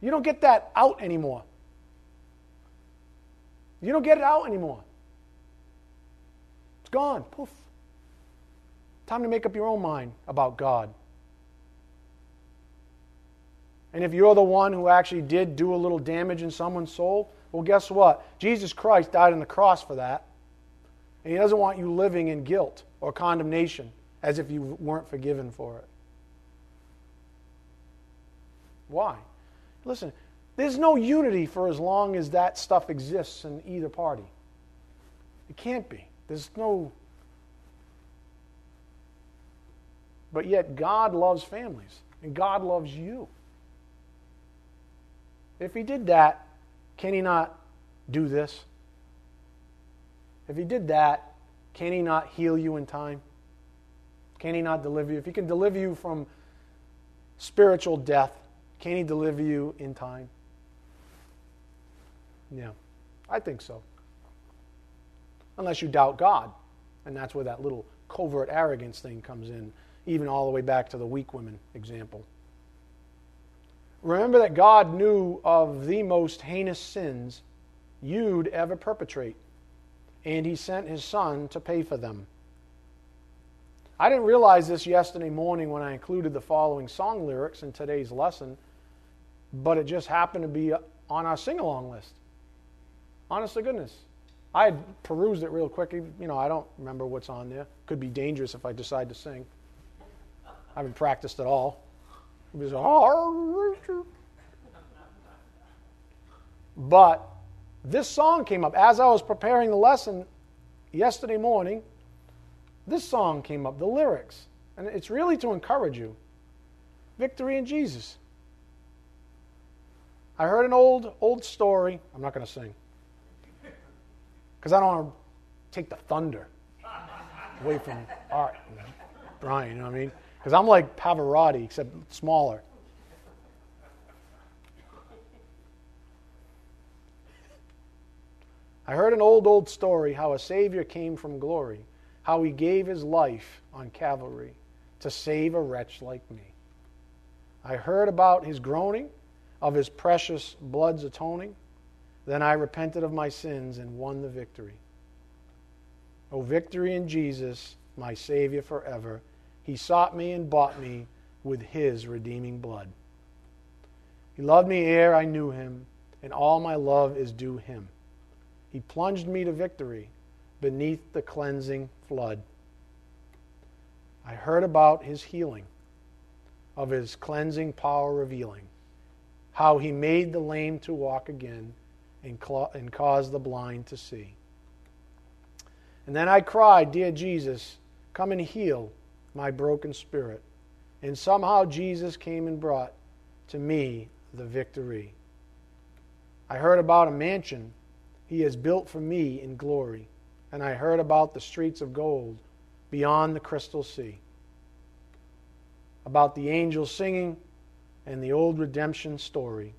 You don't get that out anymore. You don't get it out anymore gone. Poof. Time to make up your own mind about God. And if you're the one who actually did do a little damage in someone's soul, well, guess what? Jesus Christ died on the cross for that. And He doesn't want you living in guilt or condemnation as if you weren't forgiven for it. Why? Listen, there's no unity for as long as that stuff exists in either party. It can't be. There's no. But yet, God loves families, and God loves you. If He did that, can He not do this? If He did that, can He not heal you in time? Can He not deliver you? If He can deliver you from spiritual death, can He deliver you in time? Yeah, I think so unless you doubt God. And that's where that little covert arrogance thing comes in, even all the way back to the weak women example. Remember that God knew of the most heinous sins you'd ever perpetrate, and He sent His Son to pay for them. I didn't realize this yesterday morning when I included the following song lyrics in today's lesson, but it just happened to be on our sing along list Honest to goodness. I perused it real quick. You know, I don't remember what's on there. Could be dangerous if I decide to sing. I haven't practiced at all. It was, oh, But this song came up as I was preparing the lesson yesterday morning. This song came up, the lyrics. And it's really to encourage you. Victory in Jesus. I heard an old, old story. I'm not going to sing. Because I don't want to take the thunder away from Art and Brian, you know what I mean? Because I'm like Pavarotti, except smaller. I heard an old, old story how a Savior came from glory, how he gave his life on Calvary to save a wretch like me. I heard about his groaning, of his precious blood's atoning. Then I repented of my sins and won the victory. O victory in Jesus, my Savior forever. He sought me and bought me with his redeeming blood. He loved me ere I knew him, and all my love is due him. He plunged me to victory beneath the cleansing flood. I heard about his healing, of his cleansing power revealing, how he made the lame to walk again and, and caused the blind to see. And then I cried, Dear Jesus, come and heal my broken spirit. And somehow Jesus came and brought to me the victory. I heard about a mansion he has built for me in glory, and I heard about the streets of gold beyond the crystal sea, about the angels singing and the old redemption story.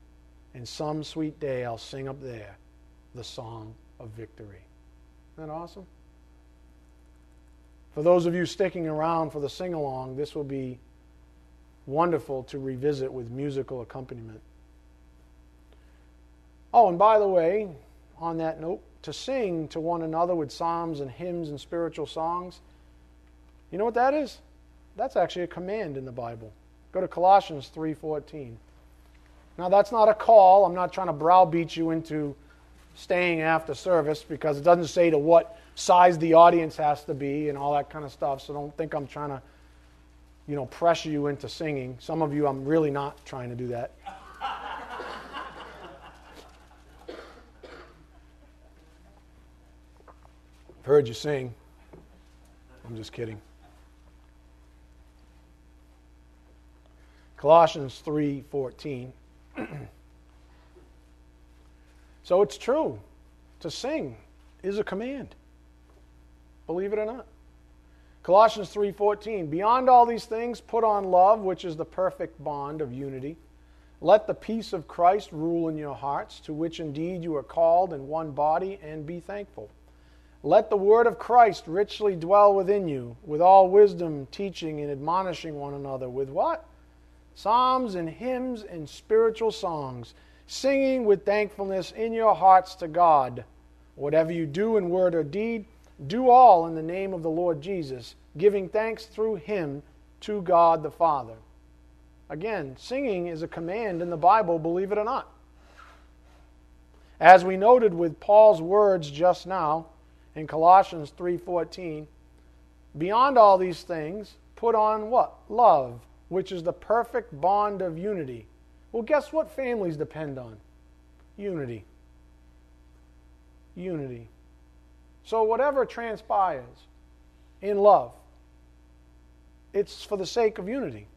And some sweet day I'll sing up there the song of victory. Isn't that awesome? For those of you sticking around for the sing along, this will be wonderful to revisit with musical accompaniment. Oh, and by the way, on that note, to sing to one another with psalms and hymns and spiritual songs, you know what that is? That's actually a command in the Bible. Go to Colossians 3:14. Now that's not a call. I'm not trying to browbeat you into staying after service because it doesn't say to what size the audience has to be and all that kind of stuff. So don't think I'm trying to, you know, pressure you into singing. Some of you, I'm really not trying to do that. I've heard you sing. I'm just kidding. Colossians 3:14 *clears throat* So it's true. To sing is a command. Believe it or not. Colossians 3:14 Beyond all these things put on love which is the perfect bond of unity. Let the peace of Christ rule in your hearts to which indeed you are called in one body and be thankful. Let the word of Christ richly dwell within you with all wisdom teaching and admonishing one another with what? Psalms and hymns and spiritual songs singing with thankfulness in your hearts to God. Whatever you do in word or deed, do all in the name of the Lord Jesus, giving thanks through him to God the Father. Again, singing is a command in the Bible, believe it or not. As we noted with Paul's words just now in Colossians 3:14, beyond all these things, put on what? Love, which is the perfect bond of unity well, guess what families depend on? Unity. Unity. So, whatever transpires in love, it's for the sake of unity.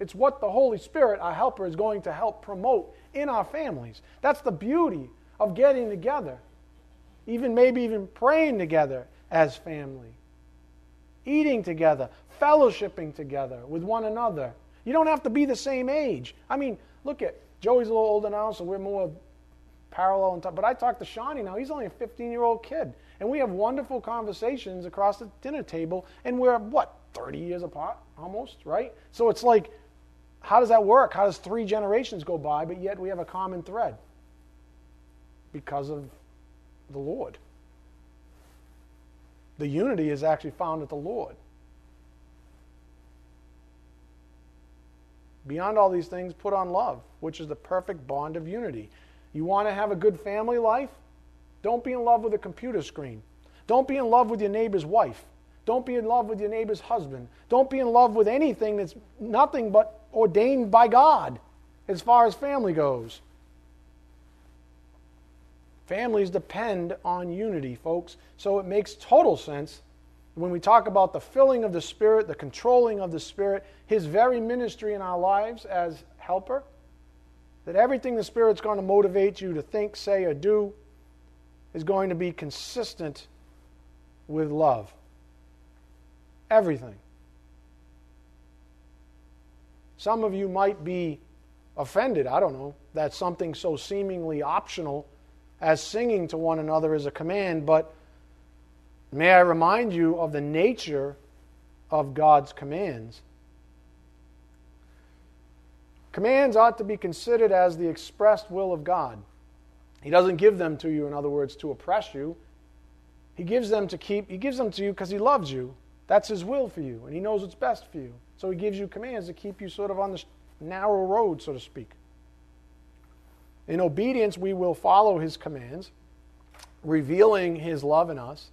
It's what the Holy Spirit, our helper, is going to help promote in our families. That's the beauty of getting together, even maybe even praying together as family, eating together, fellowshipping together with one another you don't have to be the same age. I mean, look at Joey's a little older now, so we're more parallel. And but I talk to Shawnee now. He's only a 15 year old kid, and we have wonderful conversations across the dinner table, and we're what 30 years apart almost, right? So it's like, how does that work? How does three generations go by, but yet we have a common thread? Because of the Lord. The unity is actually found at the Lord. Beyond all these things, put on love, which is the perfect bond of unity. You want to have a good family life? Don't be in love with a computer screen. Don't be in love with your neighbor's wife. Don't be in love with your neighbor's husband. Don't be in love with anything that's nothing but ordained by God as far as family goes. Families depend on unity, folks. So it makes total sense when we talk about the filling of the Spirit, the controlling of the Spirit, His very ministry in our lives as helper, that everything the Spirit's going to motivate you to think, say, or do is going to be consistent with love. Everything. Some of you might be offended, I don't know, that something so seemingly optional as singing to one another is a command, but may I remind you of the nature of God's commands. Commands ought to be considered as the expressed will of God. He doesn't give them to you, in other words, to oppress you. He gives them to keep, he gives them to you because he loves you. That's his will for you, and he knows what's best for you. So he gives you commands to keep you sort of on the narrow road, so to speak. In obedience, we will follow his commands, revealing his love in us,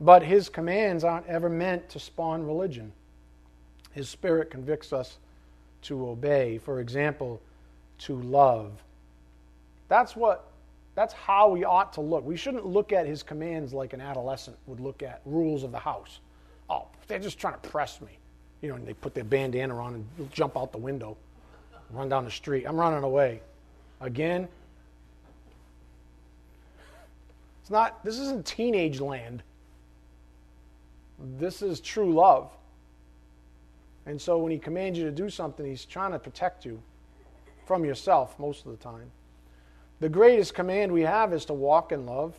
but his commands aren't ever meant to spawn religion. His spirit convicts us to obey, for example, to love. That's what that's how we ought to look. We shouldn't look at his commands like an adolescent would look at rules of the house. Oh, they're just trying to press me. You know, and they put their bandana on and jump out the window, run down the street. I'm running away. Again, it's not, this isn't teenage land. This is true love. And so when he commands you to do something, he's trying to protect you from yourself most of the time. The greatest command we have is to walk in love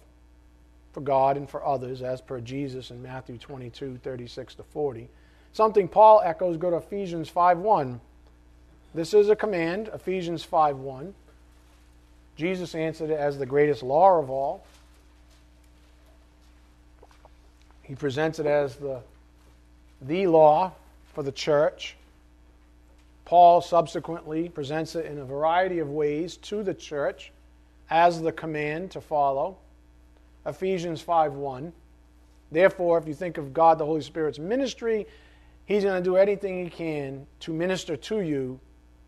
for God and for others, as per Jesus in Matthew 22, 36 to 40. Something Paul echoes, go to Ephesians 5 1. This is a command, Ephesians 5 1. Jesus answered it as the greatest law of all. He presents it as the, the law for the church. Paul subsequently presents it in a variety of ways to the church as the command to follow. Ephesians 5:1. Therefore, if you think of God the Holy Spirit's ministry, he's going to do anything he can to minister to you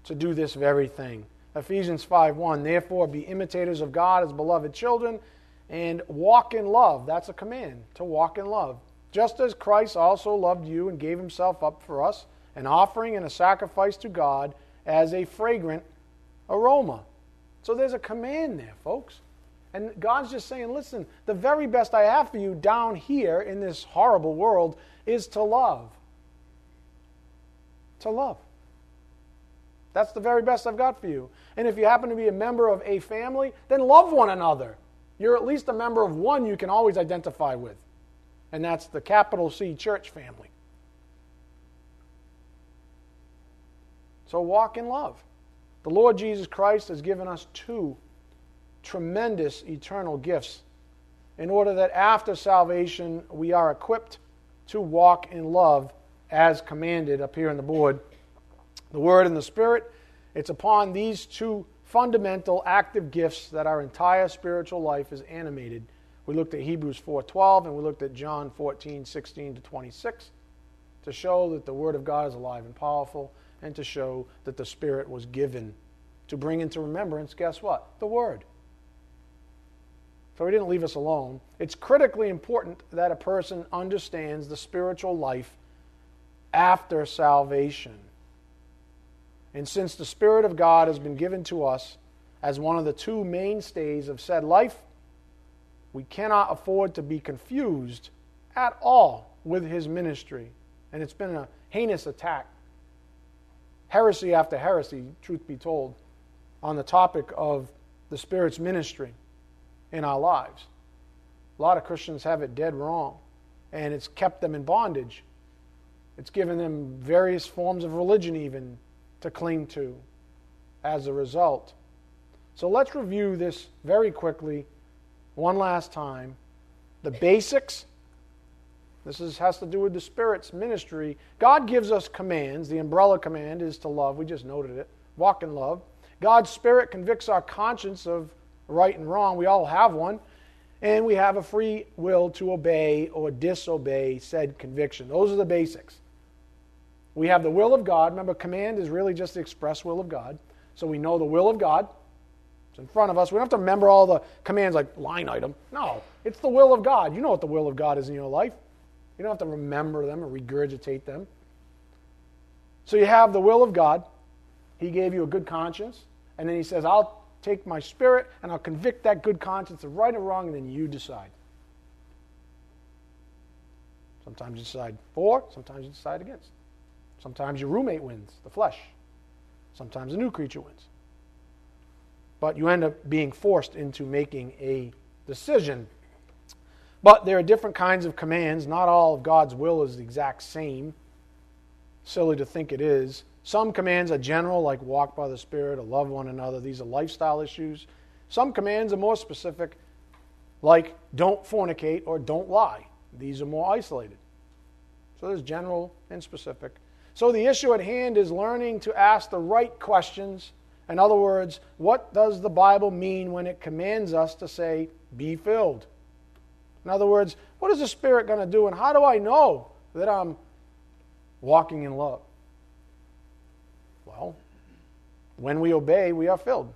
to do this very thing. Ephesians 5:1. Therefore, be imitators of God as beloved children and walk in love. That's a command to walk in love. Just as Christ also loved you and gave himself up for us, an offering and a sacrifice to God as a fragrant aroma. So there's a command there, folks. And God's just saying, listen, the very best I have for you down here in this horrible world is to love. To love. That's the very best I've got for you. And if you happen to be a member of a family, then love one another. You're at least a member of one you can always identify with. And that's the capital C church family. So walk in love. The Lord Jesus Christ has given us two tremendous eternal gifts in order that after salvation we are equipped to walk in love as commanded up here in the board. The Word and the Spirit, it's upon these two fundamental active gifts that our entire spiritual life is animated. We looked at Hebrews 4:12 and we looked at John 14:16 to 26 to show that the word of God is alive and powerful and to show that the Spirit was given to bring into remembrance, guess what? The Word. So he didn't leave us alone. It's critically important that a person understands the spiritual life after salvation. And since the Spirit of God has been given to us as one of the two mainstays of said life, we cannot afford to be confused at all with his ministry. And it's been a heinous attack heresy after heresy, truth be told, on the topic of the Spirit's ministry in our lives. A lot of Christians have it dead wrong, and it's kept them in bondage. It's given them various forms of religion, even to cling to as a result. So let's review this very quickly, one last time. The basics this is, has to do with the Spirit's ministry. God gives us commands. The umbrella command is to love. We just noted it. Walk in love. God's Spirit convicts our conscience of right and wrong. We all have one. and we have a free will to obey or disobey said conviction. Those are the basics. We have the will of God. Remember, command is really just the express will of God. So we know the will of God. It's in front of us. We don't have to remember all the commands like line item. No, it's the will of God. You know what the will of God is in your life. You don't have to remember them or regurgitate them. So you have the will of God. He gave you a good conscience. And then he says, I'll take my spirit and I'll convict that good conscience of right or wrong, and then you decide. Sometimes you decide for, sometimes you decide against. Sometimes your roommate wins, the flesh. Sometimes a new creature wins. But you end up being forced into making a decision. But there are different kinds of commands. Not all of God's will is the exact same. Silly to think it is. Some commands are general, like walk by the Spirit or love one another. These are lifestyle issues. Some commands are more specific, like don't fornicate or don't lie. These are more isolated. So there's general and specific. So the issue at hand is learning to ask the right questions. In other words, what does the Bible mean when it commands us to say, be filled? In other words, what is the Spirit going to do, and how do I know that I'm walking in love? Well, when we obey, we are filled.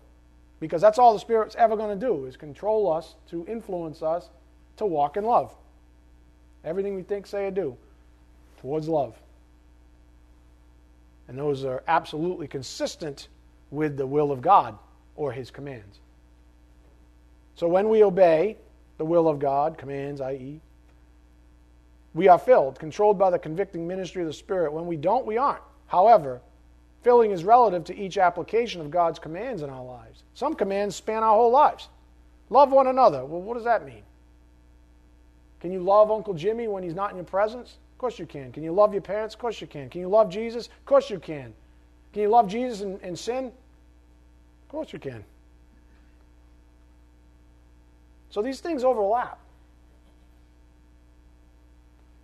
Because that's all the Spirit's ever going to do is control us, to influence us, to walk in love. Everything we think, say, or do towards love. And those are absolutely consistent with the will of God or His commands. So when we obey the will of God, commands, i.e., we are filled, controlled by the convicting ministry of the Spirit. When we don't, we aren't. However, Filling is relative to each application of God's commands in our lives. Some commands span our whole lives. Love one another. Well, what does that mean? Can you love Uncle Jimmy when he's not in your presence? Of course you can. Can you love your parents? Of course you can. Can you love Jesus? Of course you can. Can you love Jesus and, and sin? Of course you can. So these things overlap.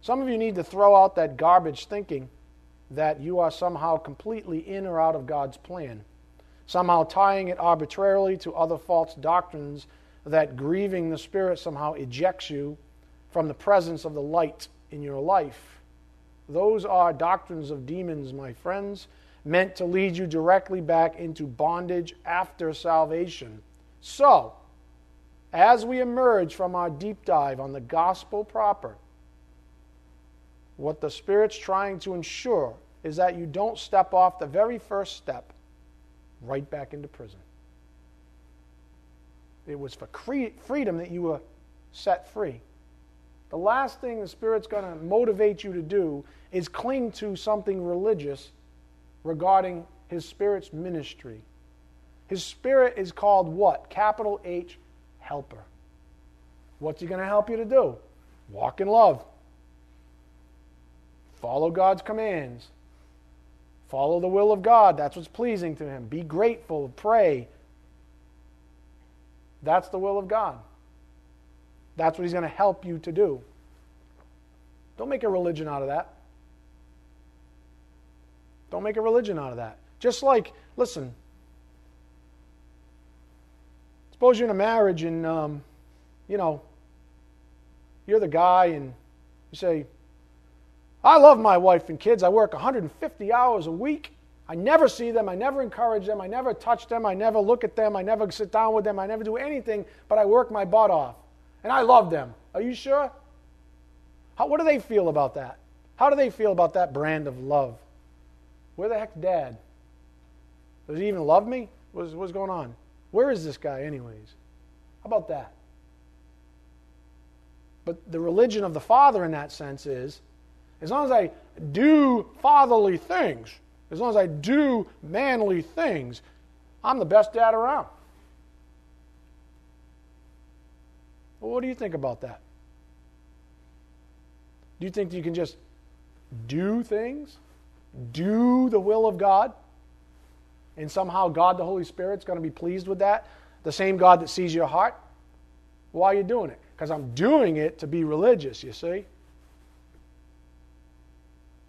Some of you need to throw out that garbage thinking that you are somehow completely in or out of God's plan, somehow tying it arbitrarily to other false doctrines that grieving the Spirit somehow ejects you from the presence of the light in your life. Those are doctrines of demons, my friends, meant to lead you directly back into bondage after salvation. So, as we emerge from our deep dive on the gospel proper, what the Spirit's trying to ensure is that you don't step off the very first step right back into prison. It was for freedom that you were set free. The last thing the Spirit's going to motivate you to do is cling to something religious regarding His Spirit's ministry. His Spirit is called what? Capital H, helper. What's He going to help you to do? Walk in love. Follow God's commands. Follow the will of God. That's what's pleasing to Him. Be grateful. Pray. That's the will of God. That's what He's going to help you to do. Don't make a religion out of that. Don't make a religion out of that. Just like, listen, suppose you're in a marriage and, um, you know, you're the guy and you say, I love my wife and kids. I work 150 hours a week. I never see them. I never encourage them. I never touch them. I never look at them. I never sit down with them. I never do anything, but I work my butt off. And I love them. Are you sure? How, what do they feel about that? How do they feel about that brand of love? Where the heck's dad? Does he even love me? What's, what's going on? Where is this guy, anyways? How about that? But the religion of the Father in that sense is as long as I do fatherly things, as long as I do manly things, I'm the best dad around. Well, what do you think about that? Do you think you can just do things, do the will of God, and somehow God the Holy Spirit's going to be pleased with that? The same God that sees your heart? Why are you doing it? Because I'm doing it to be religious, you see?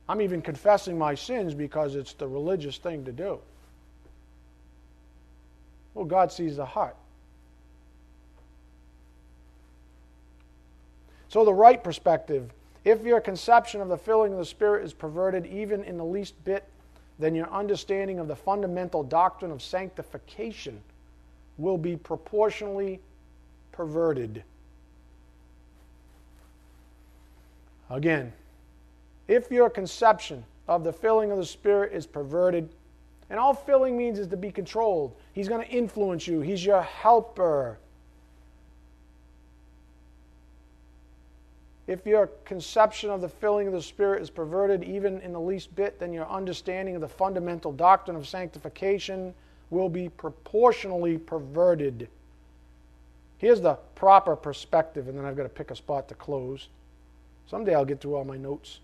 I'm even confessing my sins because it's the religious thing to do. Well, God sees the heart. So, the right perspective if your conception of the filling of the Spirit is perverted even in the least bit, then your understanding of the fundamental doctrine of sanctification will be proportionally perverted. Again, if your conception of the filling of the Spirit is perverted, and all filling means is to be controlled, He's going to influence you, He's your helper. If your conception of the filling of the Spirit is perverted even in the least bit, then your understanding of the fundamental doctrine of sanctification will be proportionally perverted. Here's the proper perspective, and then I've got to pick a spot to close. Someday I'll get through all my notes.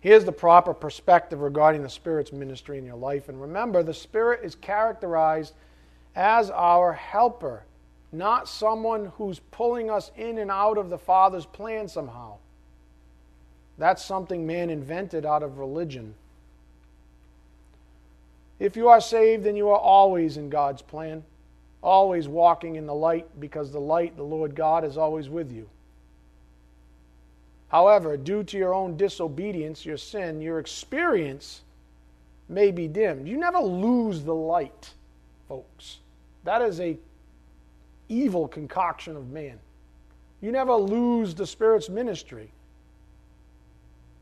Here's the proper perspective regarding the Spirit's ministry in your life. And remember, the Spirit is characterized as our helper not someone who's pulling us in and out of the Father's plan somehow. That's something man invented out of religion. If you are saved, then you are always in God's plan, always walking in the light, because the light, the Lord God, is always with you. However, due to your own disobedience, your sin, your experience may be dimmed. You never lose the light, folks. That is a evil concoction of man. You never lose the Spirit's ministry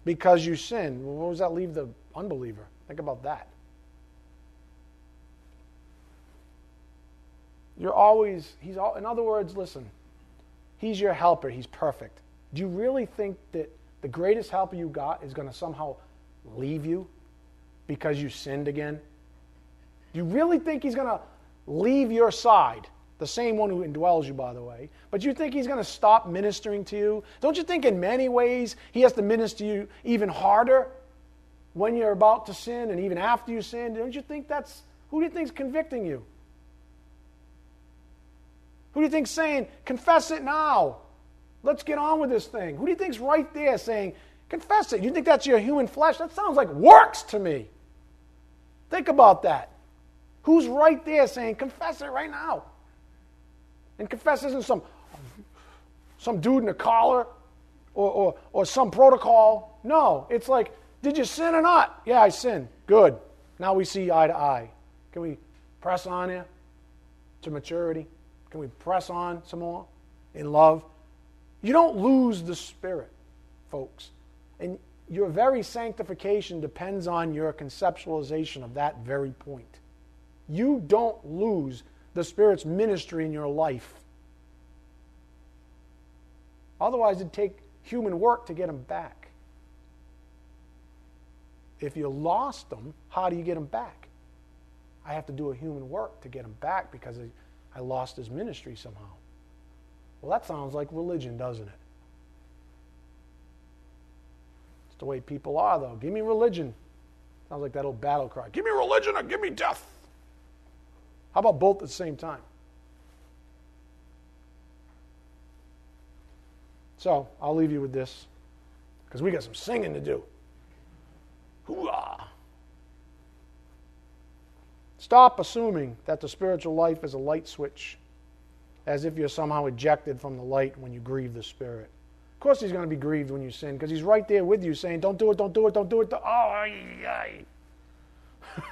because you sin. Well, what does that leave the unbeliever? Think about that. You're always, he's all, in other words, listen, he's your helper, he's perfect. Do you really think that the greatest helper you got is going to somehow leave you because you sinned again? Do you really think he's going to leave your side the same one who indwells you, by the way. But you think he's going to stop ministering to you? Don't you think in many ways he has to minister to you even harder when you're about to sin and even after you sin? Don't you think that's who do you think is convicting you? Who do you think's saying, confess it now? Let's get on with this thing. Who do you think's right there saying, confess it? You think that's your human flesh? That sounds like works to me. Think about that. Who's right there saying, confess it right now? And confess isn't some, some dude in a collar or, or, or some protocol. No, it's like, did you sin or not? Yeah, I sinned. Good. Now we see eye to eye. Can we press on here to maturity? Can we press on some more in love? You don't lose the Spirit, folks. And your very sanctification depends on your conceptualization of that very point. You don't lose the Spirit's ministry in your life. Otherwise, it'd take human work to get them back. If you lost them, how do you get them back? I have to do a human work to get them back because I lost his ministry somehow. Well, that sounds like religion, doesn't it? It's the way people are, though. Give me religion. Sounds like that old battle cry. Give me religion or give me death. How about both at the same time? So I'll leave you with this because we got some singing to do. Hooah! Stop assuming that the spiritual life is a light switch, as if you're somehow ejected from the light when you grieve the Spirit. Of course, He's going to be grieved when you sin because He's right there with you saying, Don't do it, don't do it, don't do it. Oh, *laughs*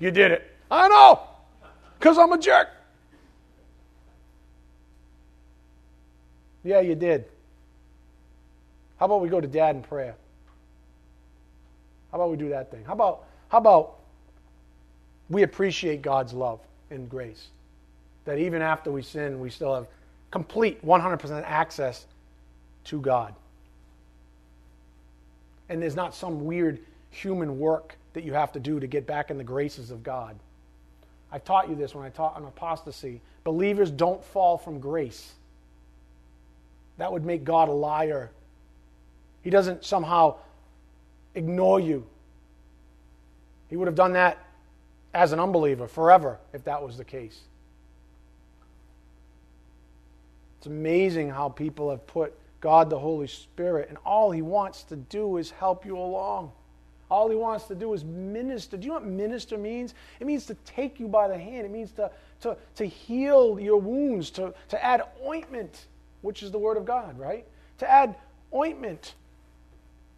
you did it. I know. Because I'm a jerk. Yeah, you did. How about we go to dad in prayer? How about we do that thing? How about, how about we appreciate God's love and grace? That even after we sin, we still have complete 100% access to God. And there's not some weird human work that you have to do to get back in the graces of God. I've taught you this when I taught on apostasy. Believers don't fall from grace. That would make God a liar. He doesn't somehow ignore you. He would have done that as an unbeliever forever if that was the case. It's amazing how people have put God the Holy Spirit, and all He wants to do is help you along. All he wants to do is minister. Do you know what minister means? It means to take you by the hand, it means to, to, to heal your wounds, to, to add ointment which is the Word of God, right? To add ointment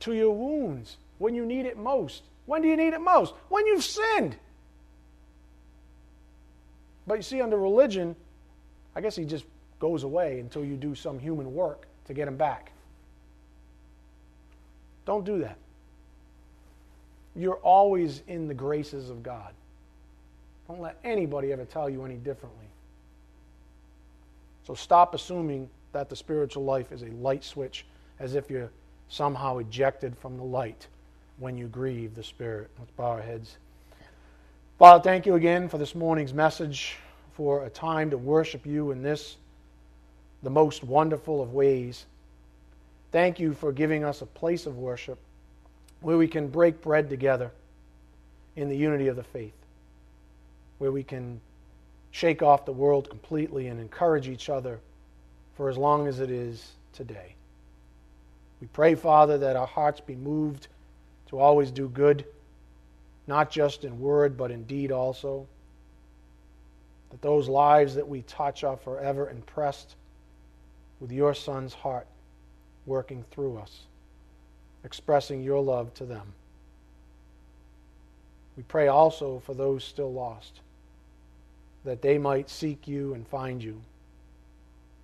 to your wounds when you need it most. When do you need it most? When you've sinned. But you see, under religion, I guess he just goes away until you do some human work to get him back. Don't do that. You're always in the graces of God. Don't let anybody ever tell you any differently. So stop assuming that the spiritual life is a light switch as if you're somehow ejected from the light when you grieve the Spirit. Let's bow our heads. Father, thank you again for this morning's message, for a time to worship you in this, the most wonderful of ways. Thank you for giving us a place of worship where we can break bread together in the unity of the faith, where we can shake off the world completely and encourage each other for as long as it is today. We pray, Father, that our hearts be moved to always do good, not just in word, but in deed also. That those lives that we touch are forever impressed with your Son's heart working through us, expressing your love to them. We pray also for those still lost, that they might seek you and find you,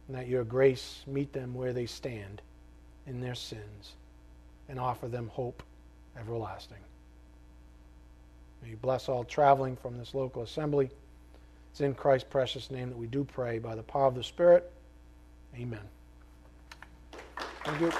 and that your grace meet them where they stand in their sins and offer them hope everlasting. May you bless all traveling from this local assembly. It's in Christ's precious name that we do pray by the power of the Spirit. Amen. Thank you.